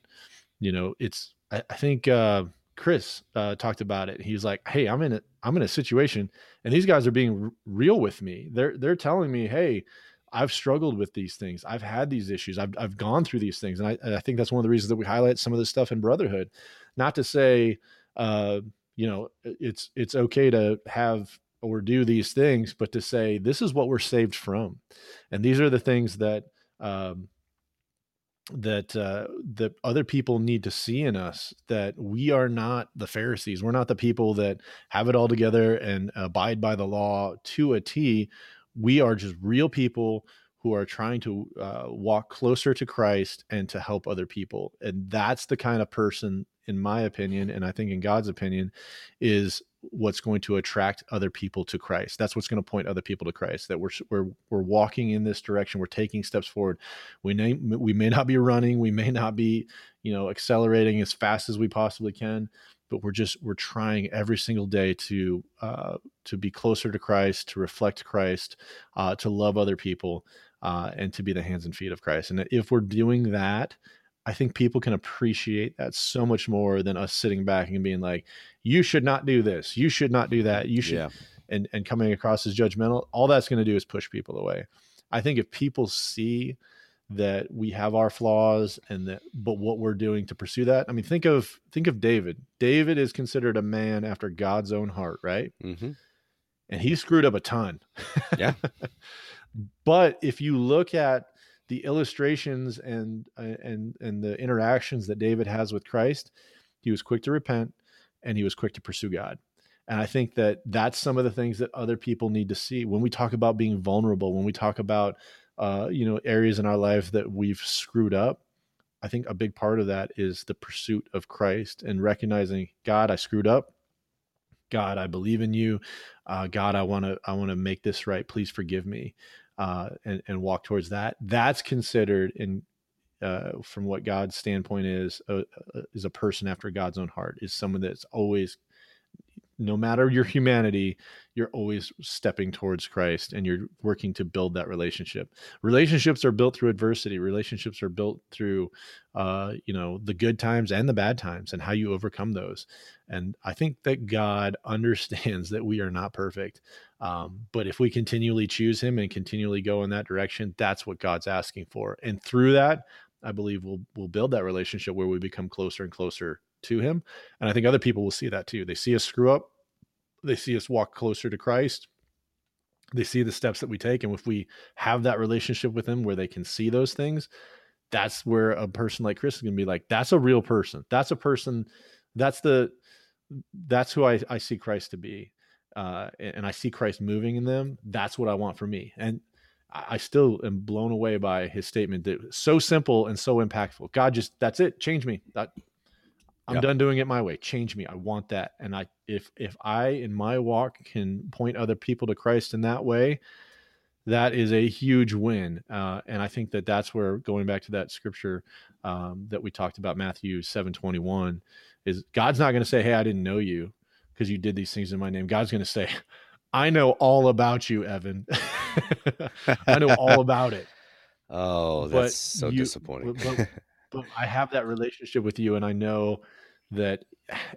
Speaker 2: you know it's. I, I think uh, Chris uh, talked about it. He's like, "Hey, I'm in a I'm in a situation, and these guys are being r- real with me. They're they're telling me, hey." I've struggled with these things. I've had these issues. I've, I've gone through these things. And I, I think that's one of the reasons that we highlight some of this stuff in brotherhood, not to say, uh, you know it's it's okay to have or do these things but to say this is what we're saved from and these are the things that um, that uh, that other people need to see in us that we are not the Pharisees. We're not the people that have it all together and abide by the law to a T. We are just real people who are trying to uh, walk closer to Christ and to help other people. And that's the kind of person in my opinion, and I think in God's opinion, is what's going to attract other people to Christ. That's what's going to point other people to Christ. That we're we're we're walking in this direction. We're taking steps forward. We may we may not be running. We may not be you know accelerating as fast as we possibly can, but we're just we're trying every single day to uh, to be closer to Christ, to reflect Christ, uh, to love other people, uh, and to be the hands and feet of Christ. And if we're doing that I think people can appreciate that so much more than us sitting back and being like, you should not do this. You should not do that. You should, yeah. and, and coming across as judgmental. All that's going to do is push people away. I think if people see that we have our flaws and that, but what we're doing to pursue that, I mean, think of, think of David. David is considered a man after God's own heart, right?
Speaker 3: Mm-hmm.
Speaker 2: And he screwed up a ton.
Speaker 3: Yeah. [LAUGHS]
Speaker 2: but if you look at, the illustrations and uh, and and the interactions that David has with Christ, he was quick to repent and he was quick to pursue God. And I think that that's some of the things that other people need to see when we talk about being vulnerable, when we talk about uh, you know areas in our life that we've screwed up. I think a big part of that is the pursuit of Christ and recognizing God, I screwed up. God, I believe in you. Uh, God, I want to I want to make this right. Please forgive me uh, and, and walk towards that. That's considered in uh, from what God's standpoint is uh, uh, is a person after God's own heart is someone that's always no matter your humanity you're always stepping towards Christ and you're working to build that relationship relationships are built through adversity relationships are built through uh, you know the good times and the bad times and how you overcome those and I think that God [LAUGHS] understands that we are not perfect um, but if we continually choose him and continually go in that direction, that's what God's asking for. And through that, I believe we'll we'll build that relationship where we become closer and closer to him. And I think other people will see that too. They see us screw up, they see us walk closer to Christ. They see the steps that we take. And if we have that relationship with him where they can see those things, that's where a person like Chris is gonna be like, that's a real person. That's a person, that's the that's who I, I see Christ to be uh, and I see Christ moving in them, that's what I want for me. And I still am blown away by his statement that so simple and so impactful. God just that's it. Change me. That, I'm yep. done doing it my way. Change me. I want that. And I if if I in my walk can point other people to Christ in that way, that is a huge win. Uh, and I think that that's where going back to that scripture um, that we talked about, Matthew seven twenty one, is God's not going to say, "Hey, I didn't know you." because you did these things in my name. God's going to say, I know all about you, Evan. [LAUGHS] I know all [LAUGHS] about it.
Speaker 3: Oh, that's but so you, disappointing.
Speaker 2: but, but [LAUGHS] I have that relationship with you, and I know that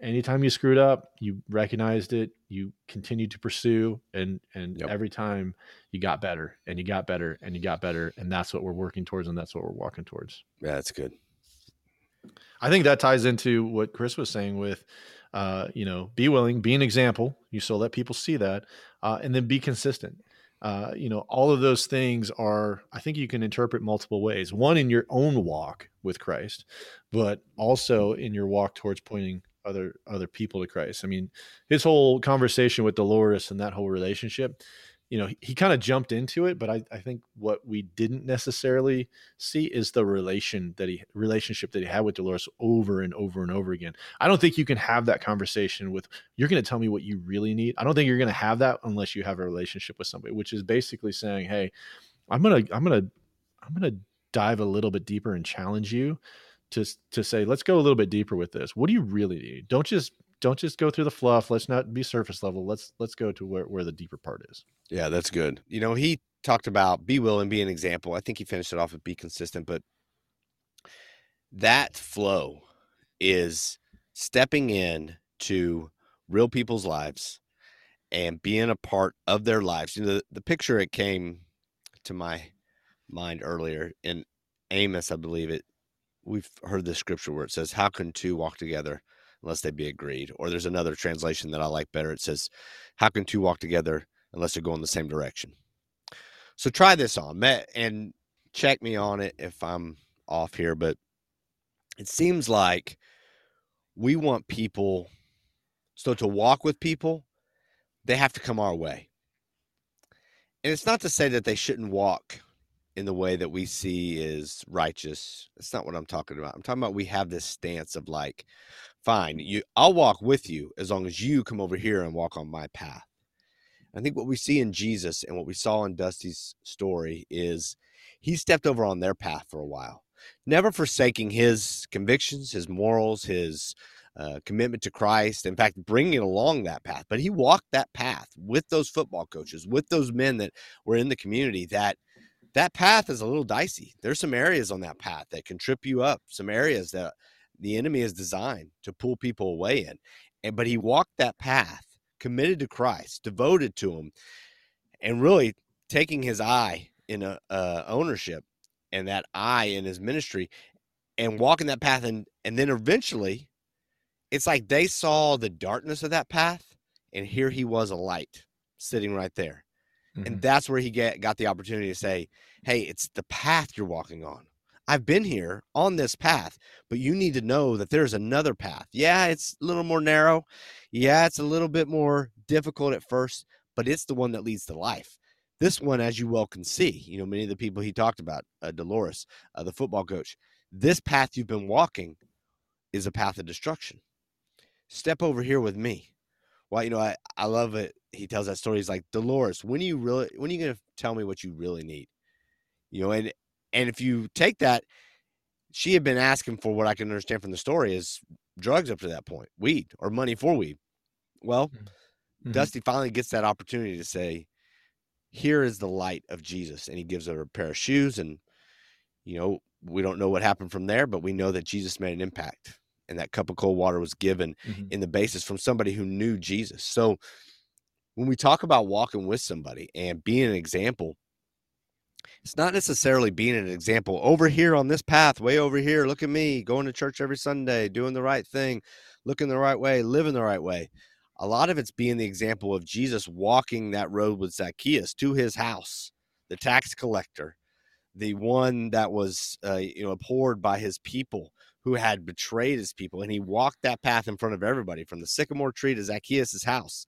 Speaker 2: anytime you screwed up, you recognized it, you continued to pursue, and and yep. every time you got better, and you got better, and you got better, and that's what we're working towards, and that's what we're walking towards.
Speaker 3: Yeah, that's good.
Speaker 2: I think that ties into what Chris was saying with, uh, you know, be willing, be an example. You so let people see that, uh, and then be consistent. Uh, you know, all of those things are, I think you can interpret multiple ways. One in your own walk with Christ, but also in your walk towards pointing other other people to Christ. I mean, his whole conversation with Dolores and that whole relationship you know, he, kind of jumped into it, but I, I think what we didn't necessarily see is the relation that he relationship that he had with Dolores over and over and over again. I don't think you can have that conversation with you're going to tell me what you really need. I don't think you're going to have that unless you have a relationship with somebody, which is basically saying, "Hey, I'm going to I'm going to I'm going to dive a little bit deeper and challenge you to to say, let's go a little bit deeper with this. What do you really need? Don't just don't just go through the fluff. Let's not be surface level. Let's let's go to where, where the deeper part is.
Speaker 3: Yeah, that's good. You know, he talked about be willing, be an example. I think he finished it off with be consistent, but that flow is stepping in to real people's lives and being a part of their lives. You know, the, the picture it came to my mind earlier in Amos, I believe it. We've heard the scripture where it says, How can two walk together unless they be agreed. Or there's another translation that I like better. It says, How can two walk together unless they're going the same direction? So try this on and check me on it if I'm off here. But it seems like we want people, so to walk with people, they have to come our way. And it's not to say that they shouldn't walk in the way that we see is righteous. That's not what I'm talking about. I'm talking about we have this stance of like, fine, you I'll walk with you as long as you come over here and walk on my path. I think what we see in Jesus and what we saw in Dusty's story is he stepped over on their path for a while, never forsaking his convictions, his morals, his uh, commitment to Christ. In fact, bringing along that path. But he walked that path with those football coaches, with those men that were in the community that – that path is a little dicey. There's some areas on that path that can trip you up, some areas that the enemy is designed to pull people away in. And but he walked that path, committed to Christ, devoted to him, and really taking his eye in a uh, ownership and that eye in his ministry and walking that path and and then eventually it's like they saw the darkness of that path and here he was a light sitting right there Mm-hmm. And that's where he get, got the opportunity to say, Hey, it's the path you're walking on. I've been here on this path, but you need to know that there's another path. Yeah, it's a little more narrow. Yeah, it's a little bit more difficult at first, but it's the one that leads to life. This one, as you well can see, you know, many of the people he talked about, uh, Dolores, uh, the football coach, this path you've been walking is a path of destruction. Step over here with me. Well, you know, I, I love it he tells that story. He's like, Dolores, when are you really when are you gonna tell me what you really need? You know, and and if you take that, she had been asking for what I can understand from the story is drugs up to that point, weed or money for weed. Well, mm, mm-hmm. Dusty finally gets that opportunity to say, Here is the light of Jesus. And he gives her a pair of shoes. And, you know, we don't know what happened from there, but we know that Jesus made an impact. And that cup of cold water was given mm-hmm. in the basis from somebody who knew Jesus. So when we talk about walking with somebody and being an example, it's not necessarily being an example over here on this path, way over here. Look at me going to church every Sunday, doing the right thing, looking the right way, living the right way. A lot of it's being the example of Jesus walking that road with Zacchaeus to his house, the tax collector, the one that was, uh, you know, abhorred by his people who had betrayed his people. And he walked that path in front of everybody from the sycamore tree to Zacchaeus' house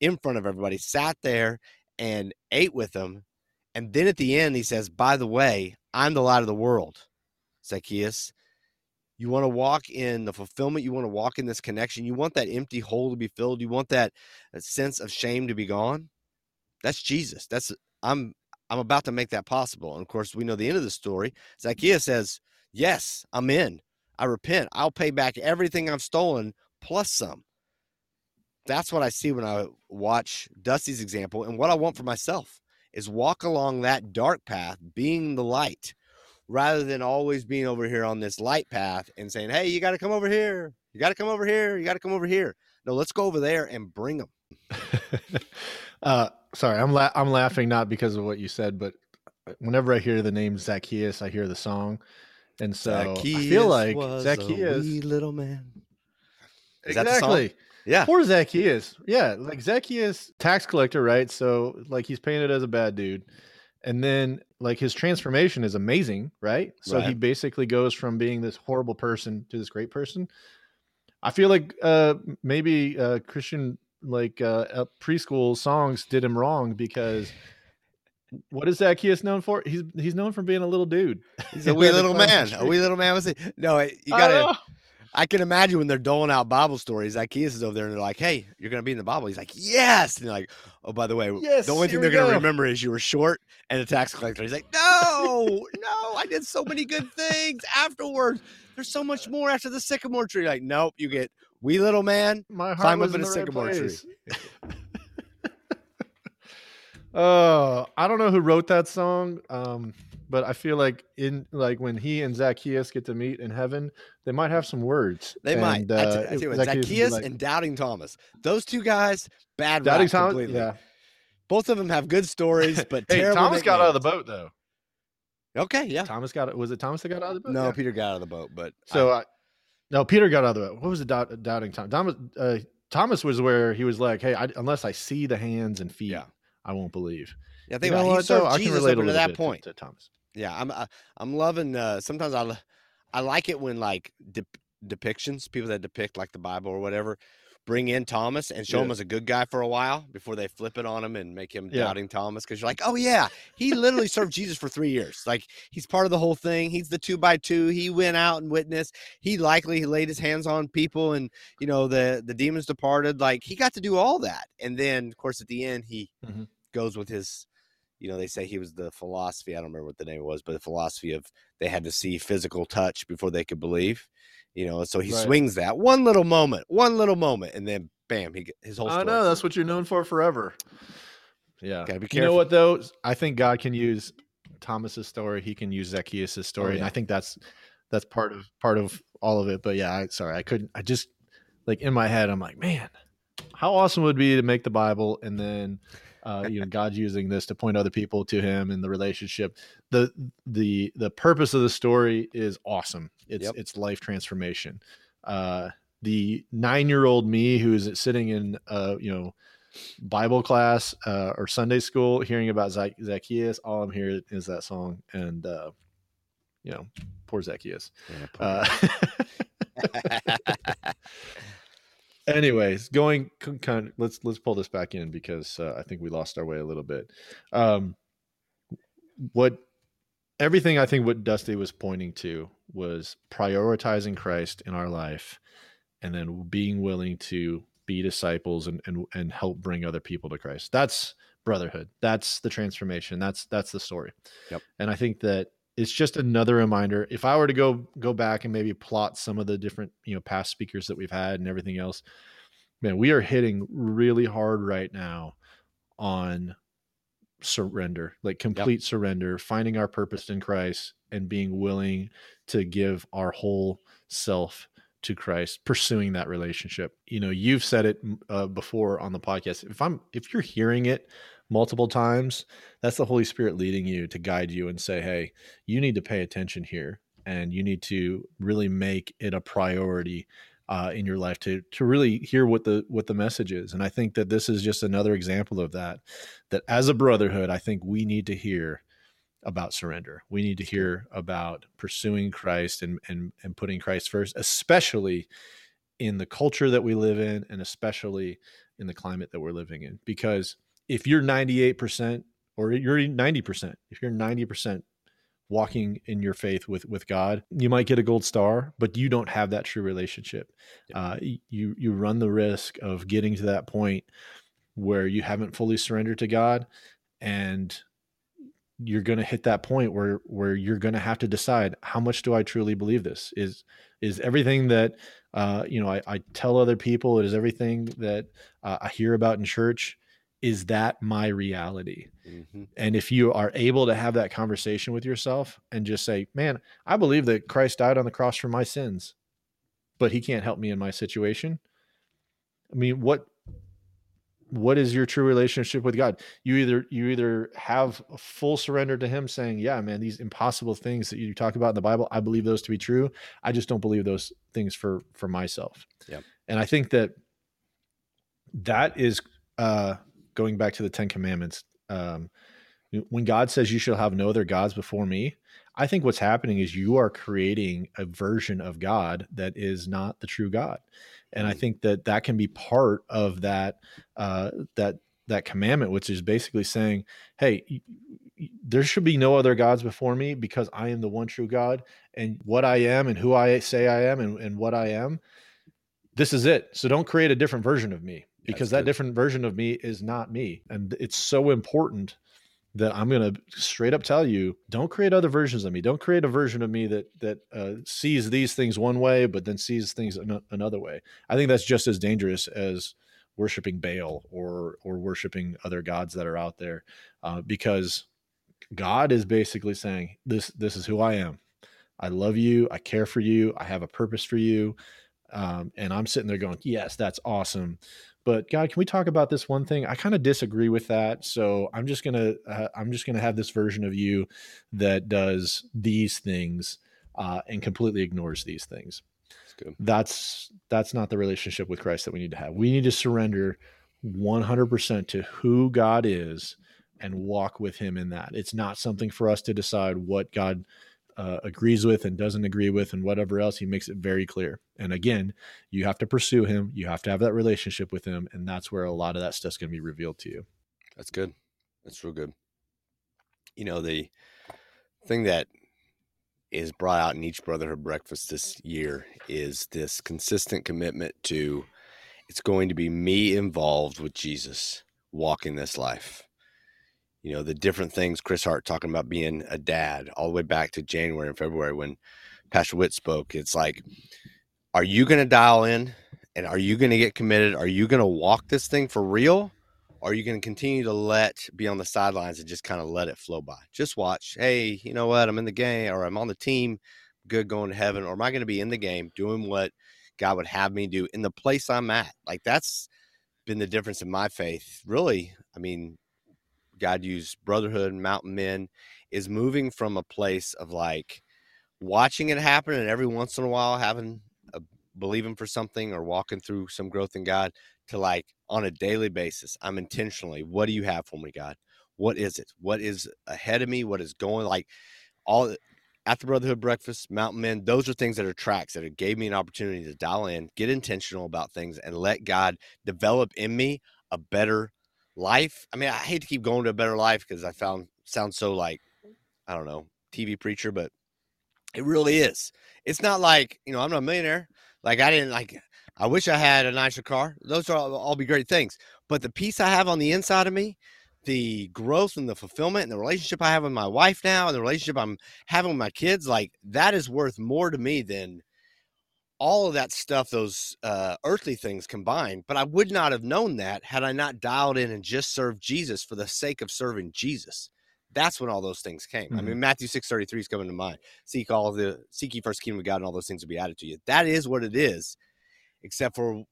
Speaker 3: in front of everybody, sat there and ate with them. And then at the end, he says, By the way, I'm the light of the world, Zacchaeus. You want to walk in the fulfillment. You want to walk in this connection. You want that empty hole to be filled. You want that, that sense of shame to be gone. That's Jesus. That's I'm I'm about to make that possible. And of course, we know the end of the story. Zacchaeus says, Yes, I'm in. I repent. I'll pay back everything I've stolen plus some. that's what I see when I watch Dusty's example. And what I want for myself is walk along that dark path, being the light, rather than always being over here on this light path and saying, Hey, you got to come over here. You got to come over here. You got to come over here. No, let's go over there and bring them. [LAUGHS]
Speaker 2: uh, sorry, I'm la- I'm laughing not because of what you said, but whenever I hear the name Zacchaeus, I hear the song, and so Zacchaeus I feel like Zacchaeus,
Speaker 3: little man.
Speaker 2: Is exactly.
Speaker 3: Yeah.
Speaker 2: Poor Zacchaeus. Yeah. Like Zacchaeus, tax collector, right? So like he's painted as a bad dude. And then like his transformation is amazing, right? So right. he basically goes from being this horrible person to this great person. I feel like uh maybe uh Christian like uh preschool songs did him wrong because what is Zacchaeus known for? He's he's known for being a little dude.
Speaker 3: He's [LAUGHS] a wee little man. A wee little man was it? No, you gotta I can imagine when they're doling out Bible stories, Zacchaeus is over there and they're like, Hey, you're gonna be in the Bible. He's like, Yes. And they're like, Oh, by the way, yes, the only thing they're gonna remember is you were short and a tax collector. He's like, No, no, I did so many good things afterwards. There's so much more after the sycamore tree. Like, nope, you get wee little man,
Speaker 2: My heart climb up in a sycamore tree. [LAUGHS] Oh, I don't know who wrote that song. Um, but I feel like in like when he and Zacchaeus get to meet in heaven, they might have some words.
Speaker 3: They and, might. Uh, I tell, I tell what, Zacchaeus, Zacchaeus like, and Doubting Thomas. Those two guys, bad Doubting Thomas. Completely. Yeah. Both of them have good stories, [LAUGHS] but hey,
Speaker 2: Thomas got out of the boat though.
Speaker 3: Okay, yeah.
Speaker 2: Thomas got it. Was it Thomas that got out of the boat?
Speaker 3: No,
Speaker 2: yeah.
Speaker 3: Peter got out of the boat, but
Speaker 2: so I, I, no, Peter got out of the boat. What was the doubt, doubting Thomas? Thomas, uh, Thomas was where he was like, "Hey, I, unless I see the hands and feet, yeah. I won't believe."
Speaker 3: Yeah, think you about it. He served Jesus up to that point. To, to Thomas yeah, I'm uh, I'm loving. Uh, sometimes I I like it when like de- depictions, people that depict like the Bible or whatever, bring in Thomas and show yeah. him as a good guy for a while before they flip it on him and make him yeah. doubting Thomas. Because you're like, oh yeah, he literally served Jesus for three years. Like he's part of the whole thing. He's the two by two. He went out and witnessed. He likely laid his hands on people, and you know the the demons departed. Like he got to do all that, and then of course at the end he mm-hmm. goes with his you know, they say he was the philosophy. I don't remember what the name was, but the philosophy of they had to see physical touch before they could believe. You know, so he right. swings that one little moment, one little moment, and then bam, he his whole.
Speaker 2: I know that's what you're known for forever. Yeah, gotta be careful. You know what though? I think God can use Thomas's story. He can use Zacchaeus' oh, story, oh, yeah. and I think that's that's part of part of all of it. But yeah, I, sorry, I couldn't. I just like in my head, I'm like, man, how awesome would it be to make the Bible and then uh, you know god's using this to point other people to him in the relationship. The the the purpose of the story is awesome. It's yep. it's life transformation. Uh, the nine year old me who's sitting in uh, you know bible class uh, or sunday school hearing about Zac- zacchaeus all i'm hearing is that song and uh, you know poor zacchaeus. Yeah, poor uh, [LAUGHS] [LAUGHS] [LAUGHS] anyways going kind of let's let's pull this back in because uh, i think we lost our way a little bit. Um what everything i think what dusty was pointing to was prioritizing christ in our life and then being willing to be disciples and and, and help bring other people to christ. That's brotherhood. That's the transformation. That's that's the story.
Speaker 3: Yep.
Speaker 2: And i think that it's just another reminder. If I were to go go back and maybe plot some of the different you know past speakers that we've had and everything else, man, we are hitting really hard right now on surrender, like complete yep. surrender, finding our purpose in Christ and being willing to give our whole self to Christ, pursuing that relationship. You know, you've said it uh, before on the podcast. If I'm if you're hearing it multiple times, that's the Holy Spirit leading you to guide you and say, hey, you need to pay attention here and you need to really make it a priority uh, in your life to to really hear what the what the message is. And I think that this is just another example of that. That as a brotherhood, I think we need to hear about surrender. We need to hear about pursuing Christ and and and putting Christ first, especially in the culture that we live in, and especially in the climate that we're living in. Because if you're 98% or you're 90%, if you're 90% walking in your faith with with God, you might get a gold star, but you don't have that true relationship. Yeah. Uh, you you run the risk of getting to that point where you haven't fully surrendered to God, and you're going to hit that point where where you're going to have to decide how much do I truly believe this is is everything that uh, you know, I, I, tell other people it is everything that uh, I hear about in church. Is that my reality? Mm-hmm. And if you are able to have that conversation with yourself and just say, man, I believe that Christ died on the cross for my sins, but he can't help me in my situation. I mean, what what is your true relationship with God? You either you either have a full surrender to Him, saying, "Yeah, man, these impossible things that you talk about in the Bible, I believe those to be true. I just don't believe those things for for myself."
Speaker 3: Yeah,
Speaker 2: and I think that that is uh, going back to the Ten Commandments. Um, when God says, "You shall have no other gods before me," I think what's happening is you are creating a version of God that is not the true God and I think that that can be part of that uh, that that commandment, which is basically saying, "Hey, there should be no other gods before me because I am the one true God, and what I am and who I say I am and, and what I am, this is it. So don't create a different version of me because that different version of me is not me, and it's so important." that I'm going to straight up tell you, don't create other versions of me. Don't create a version of me that that uh, sees these things one way, but then sees things an- another way. I think that's just as dangerous as worshiping Baal or or worshiping other gods that are out there, uh, because God is basically saying, "This this is who I am. I love you. I care for you. I have a purpose for you." Um, and I'm sitting there going, "Yes, that's awesome." But God, can we talk about this one thing? I kind of disagree with that, so I'm just gonna uh, I'm just gonna have this version of you that does these things uh, and completely ignores these things. That's, that's that's not the relationship with Christ that we need to have. We need to surrender 100% to who God is and walk with Him in that. It's not something for us to decide what God uh, agrees with and doesn't agree with and whatever else he makes it very clear. And again you have to pursue him you have to have that relationship with him and that's where a lot of that stuff's going to be revealed to you.
Speaker 3: That's good. That's real good. You know the thing that is brought out in each brotherhood breakfast this year is this consistent commitment to it's going to be me involved with jesus walking this life you know the different things chris hart talking about being a dad all the way back to january and february when pastor witt spoke it's like are you going to dial in and are you going to get committed? Are you going to walk this thing for real or are you going to continue to let be on the sidelines and just kind of let it flow by? Just watch hey you know what i'm in the game or i'm on the team good going to heaven or am i going to be in the game doing what god would have me do in the place i'm at? Like that's been the difference in my faith really i mean God used Brotherhood Mountain Men is moving from a place of like watching it happen and every once in a while having a believing for something or walking through some growth in God to like on a daily basis. I'm intentionally, what do you have for me, God? What is it? What is ahead of me? What is going like all at the Brotherhood Breakfast, Mountain Men, those are things that are tracks that it gave me an opportunity to dial in, get intentional about things, and let God develop in me a better life. I mean, I hate to keep going to a better life because I found sounds so like I don't know TV preacher, but it really is. It's not like you know I'm not a millionaire. Like I didn't like. I wish I had a nicer car. Those are all, all be great things. But the peace I have on the inside of me, the growth and the fulfillment and the relationship I have with my wife now, and the relationship I'm having with my kids, like that is worth more to me than all of that stuff, those uh, earthly things combined. But I would not have known that had I not dialed in and just served Jesus for the sake of serving Jesus. That's when all those things came. Mm-hmm. I mean, Matthew six thirty three is coming to mind. Seek all the seek ye first kingdom of God, and all those things will be added to you. That is what it is. Except for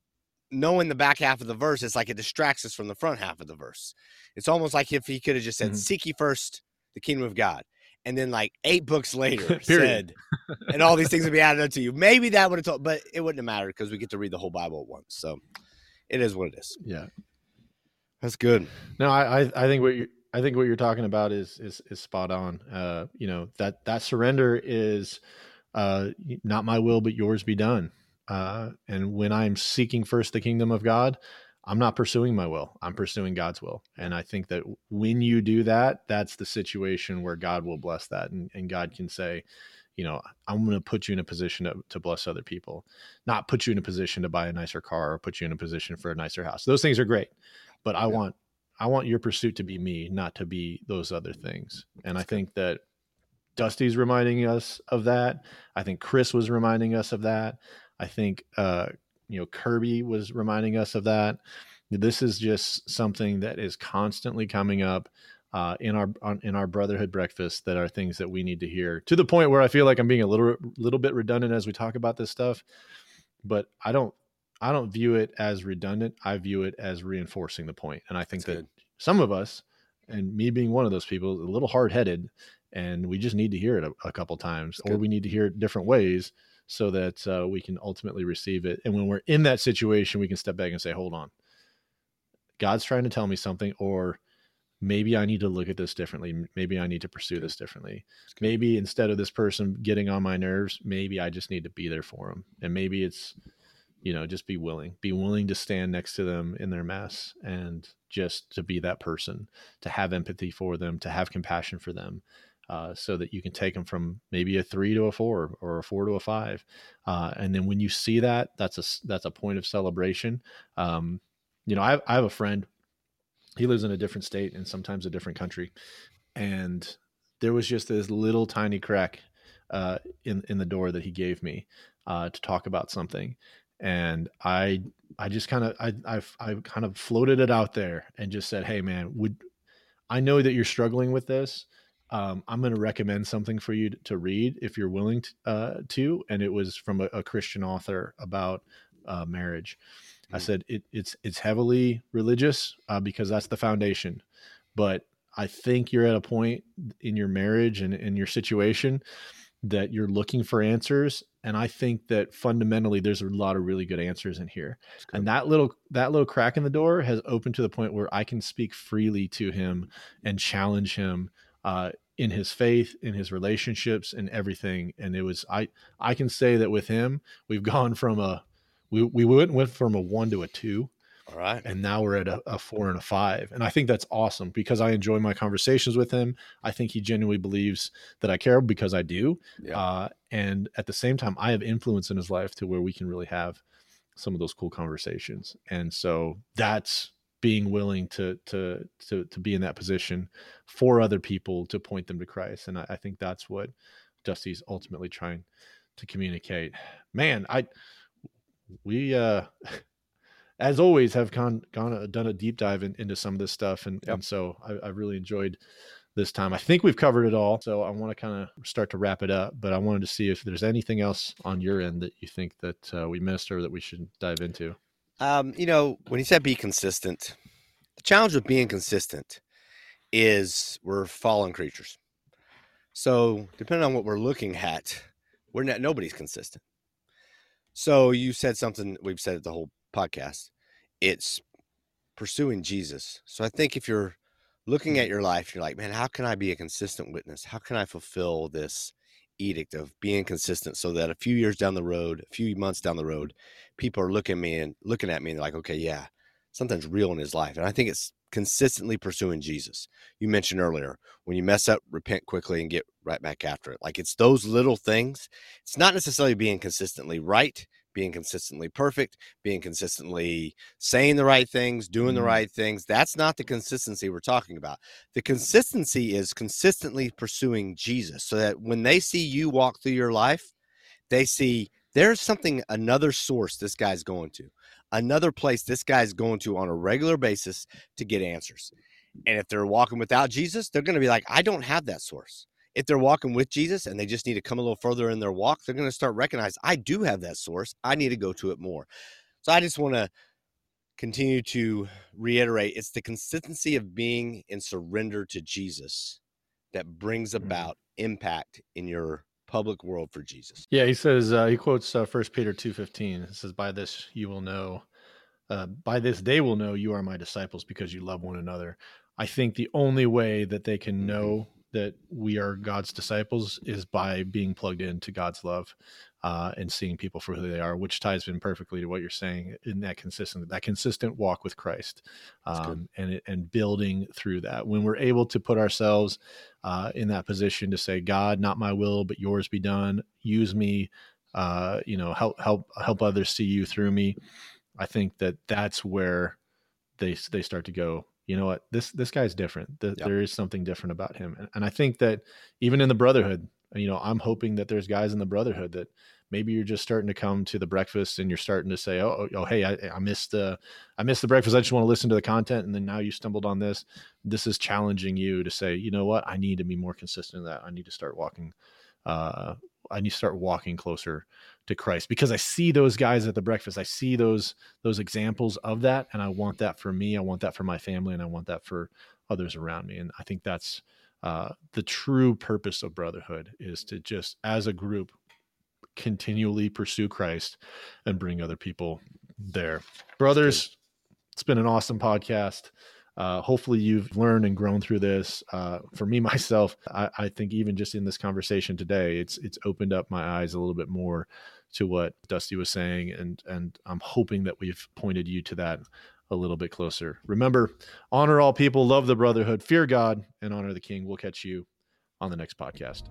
Speaker 3: knowing the back half of the verse, it's like it distracts us from the front half of the verse. It's almost like if he could have just said, mm-hmm. "Seek ye first the kingdom of God," and then like eight books later [LAUGHS] said, and all these things would be added up to you. Maybe that would have told, but it wouldn't have mattered because we get to read the whole Bible at once. So it is what it is.
Speaker 2: Yeah,
Speaker 3: that's good.
Speaker 2: No, I I, I think what you I think what you're talking about is is is spot on. Uh, you know that that surrender is uh, not my will but yours be done. Uh, and when I'm seeking first the kingdom of God, I'm not pursuing my will. I'm pursuing God's will. And I think that when you do that, that's the situation where God will bless that. And, and God can say, you know, I'm going to put you in a position to, to bless other people, not put you in a position to buy a nicer car or put you in a position for a nicer house. Those things are great. But I yeah. want, I want your pursuit to be me, not to be those other things. And I think that Dusty's reminding us of that. I think Chris was reminding us of that. I think uh, you know Kirby was reminding us of that. This is just something that is constantly coming up uh, in our on, in our brotherhood breakfast that are things that we need to hear to the point where I feel like I'm being a little little bit redundant as we talk about this stuff, but I don't I don't view it as redundant. I view it as reinforcing the point. and I think That's that good. some of us, and me being one of those people, a little hard headed, and we just need to hear it a, a couple times, or we need to hear it different ways so that uh, we can ultimately receive it. And when we're in that situation, we can step back and say, "Hold on, God's trying to tell me something," or maybe I need to look at this differently. Maybe I need to pursue this differently. Maybe instead of this person getting on my nerves, maybe I just need to be there for them. And maybe it's, you know, just be willing, be willing to stand next to them in their mess and just to be that person, to have empathy for them, to have compassion for them. Uh, so that you can take them from maybe a three to a four or a four to a five, uh, and then when you see that, that's a that's a point of celebration. Um, you know, I, I have a friend he lives in a different state and sometimes a different country and there was just this little tiny crack uh, in in the door that he gave me uh, to talk about something and i i just kind of I, I i kind of floated it out there and just said hey man would i know that you're struggling with this um, i'm going to recommend something for you to read if you're willing to, uh, to. and it was from a, a christian author about uh, marriage I mm. said it, it's it's heavily religious uh, because that's the foundation, but I think you're at a point in your marriage and in your situation that you're looking for answers and i think that fundamentally there's a lot of really good answers in here and that little that little crack in the door has opened to the point where i can speak freely to him and challenge him uh, in his faith in his relationships and everything and it was i i can say that with him we've [LAUGHS] gone from a we we went went from a one to a two.
Speaker 3: All right.
Speaker 2: And now we're at a, a, four and a five. And I think that's awesome because I enjoy my conversations with him. I think he genuinely believes that I care because I do. Yeah. Uh, and at the same time, I have influence in his life to where we can really have some of those cool conversations. And so that's being willing to to to to be in that position for other people to point them to Christ. And I, I think that's what Dusty's ultimately trying to communicate. Man, I we uh [LAUGHS] as always have gone gone uh, done a deep dive in, into some of this stuff and yep. and so I, I, really enjoyed this time i think we've covered it all so i want to kind of start to wrap it up but i wanted to see if there's anything else on your end that you think that uh, we missed or that we should dive into
Speaker 3: um you know when he said be consistent the challenge with being consistent is we're fallen creatures so depending on what we're looking at we're not nobody's consistent so you said something we've said it the whole podcast. It's pursuing Jesus. So I think if you're looking at mm-hmm. your life, you're like, man, how can I be a consistent witness? How can I fulfill this edict of being consistent so that a few years down the road, a few months down the road, people are looking at me and looking at me and they're like, okay, yeah, something's real in his life. And I think it's consistently pursuing Jesus. You mentioned earlier when you mess up, repent quickly and get right back after it. Like it's those little things. It's not necessarily being consistently right, being consistently perfect, being consistently saying the right things, doing the mm-hmm. right things. That's not the consistency we're talking about. The consistency is consistently pursuing Jesus so that when they see you walk through your life, they see there's something, another source this guy's going to another place this guy's going to on a regular basis to get answers. And if they're walking without Jesus, they're going to be like, I don't have that source. If they're walking with Jesus and they just need to come a little further in their walk, they're going to start recognize I do have that source. I need to go to it more. So I just want to continue to reiterate it's the consistency of being in surrender to Jesus that brings mm-hmm. about impact in your public world for Jesus.
Speaker 2: Yeah, he says uh, he quotes uh, First Peter two fifteen. It says, "By this you will know, uh, by this they will know you are my disciples because you love one another." I think the only way that they can mm-hmm. know that we are God's disciples is by being plugged into God's love uh, and seeing people for who they are, which ties in perfectly to what you're saying in that consistent that consistent walk with Christ, um, and and building through that. When we're able to put ourselves uh, in that position to say, God, not my will, but yours be done. Use me, uh, you know, help help help others see you through me. I think that that's where they they start to go you know what this this guy's different yep. there is something different about him and, and, i think that even in the brotherhood you know i'm hoping that there's guys in the brotherhood that maybe you're just starting to come to the breakfast and you're starting to say, "Oh, oh, oh hey, I, I missed the, I missed the breakfast. I just want to listen to the content." And then now you stumbled on this. This is challenging you to say, you know what? I need to be more consistent in that. I need to start walking. Uh, I need to start walking closer to Christ because I see those guys at the breakfast. I see those those examples of that, and I want that for me. I want that for my family, and I want that for others around me. And I think that's uh, the true purpose of brotherhood is to just as a group continually pursue Christ and bring other people there. Brothers, it's been an awesome podcast. Uh, hopefully you've learned and grown through this. Uh, for me [LAUGHS] myself, I, I, think even just in this conversation today, it's it's opened up my eyes a little bit more to what Dusty was saying, and and I'm hoping that we've pointed you to that a little bit closer. Remember, honor all people, love the brotherhood, fear God, and honor the King. We'll catch you on the next podcast.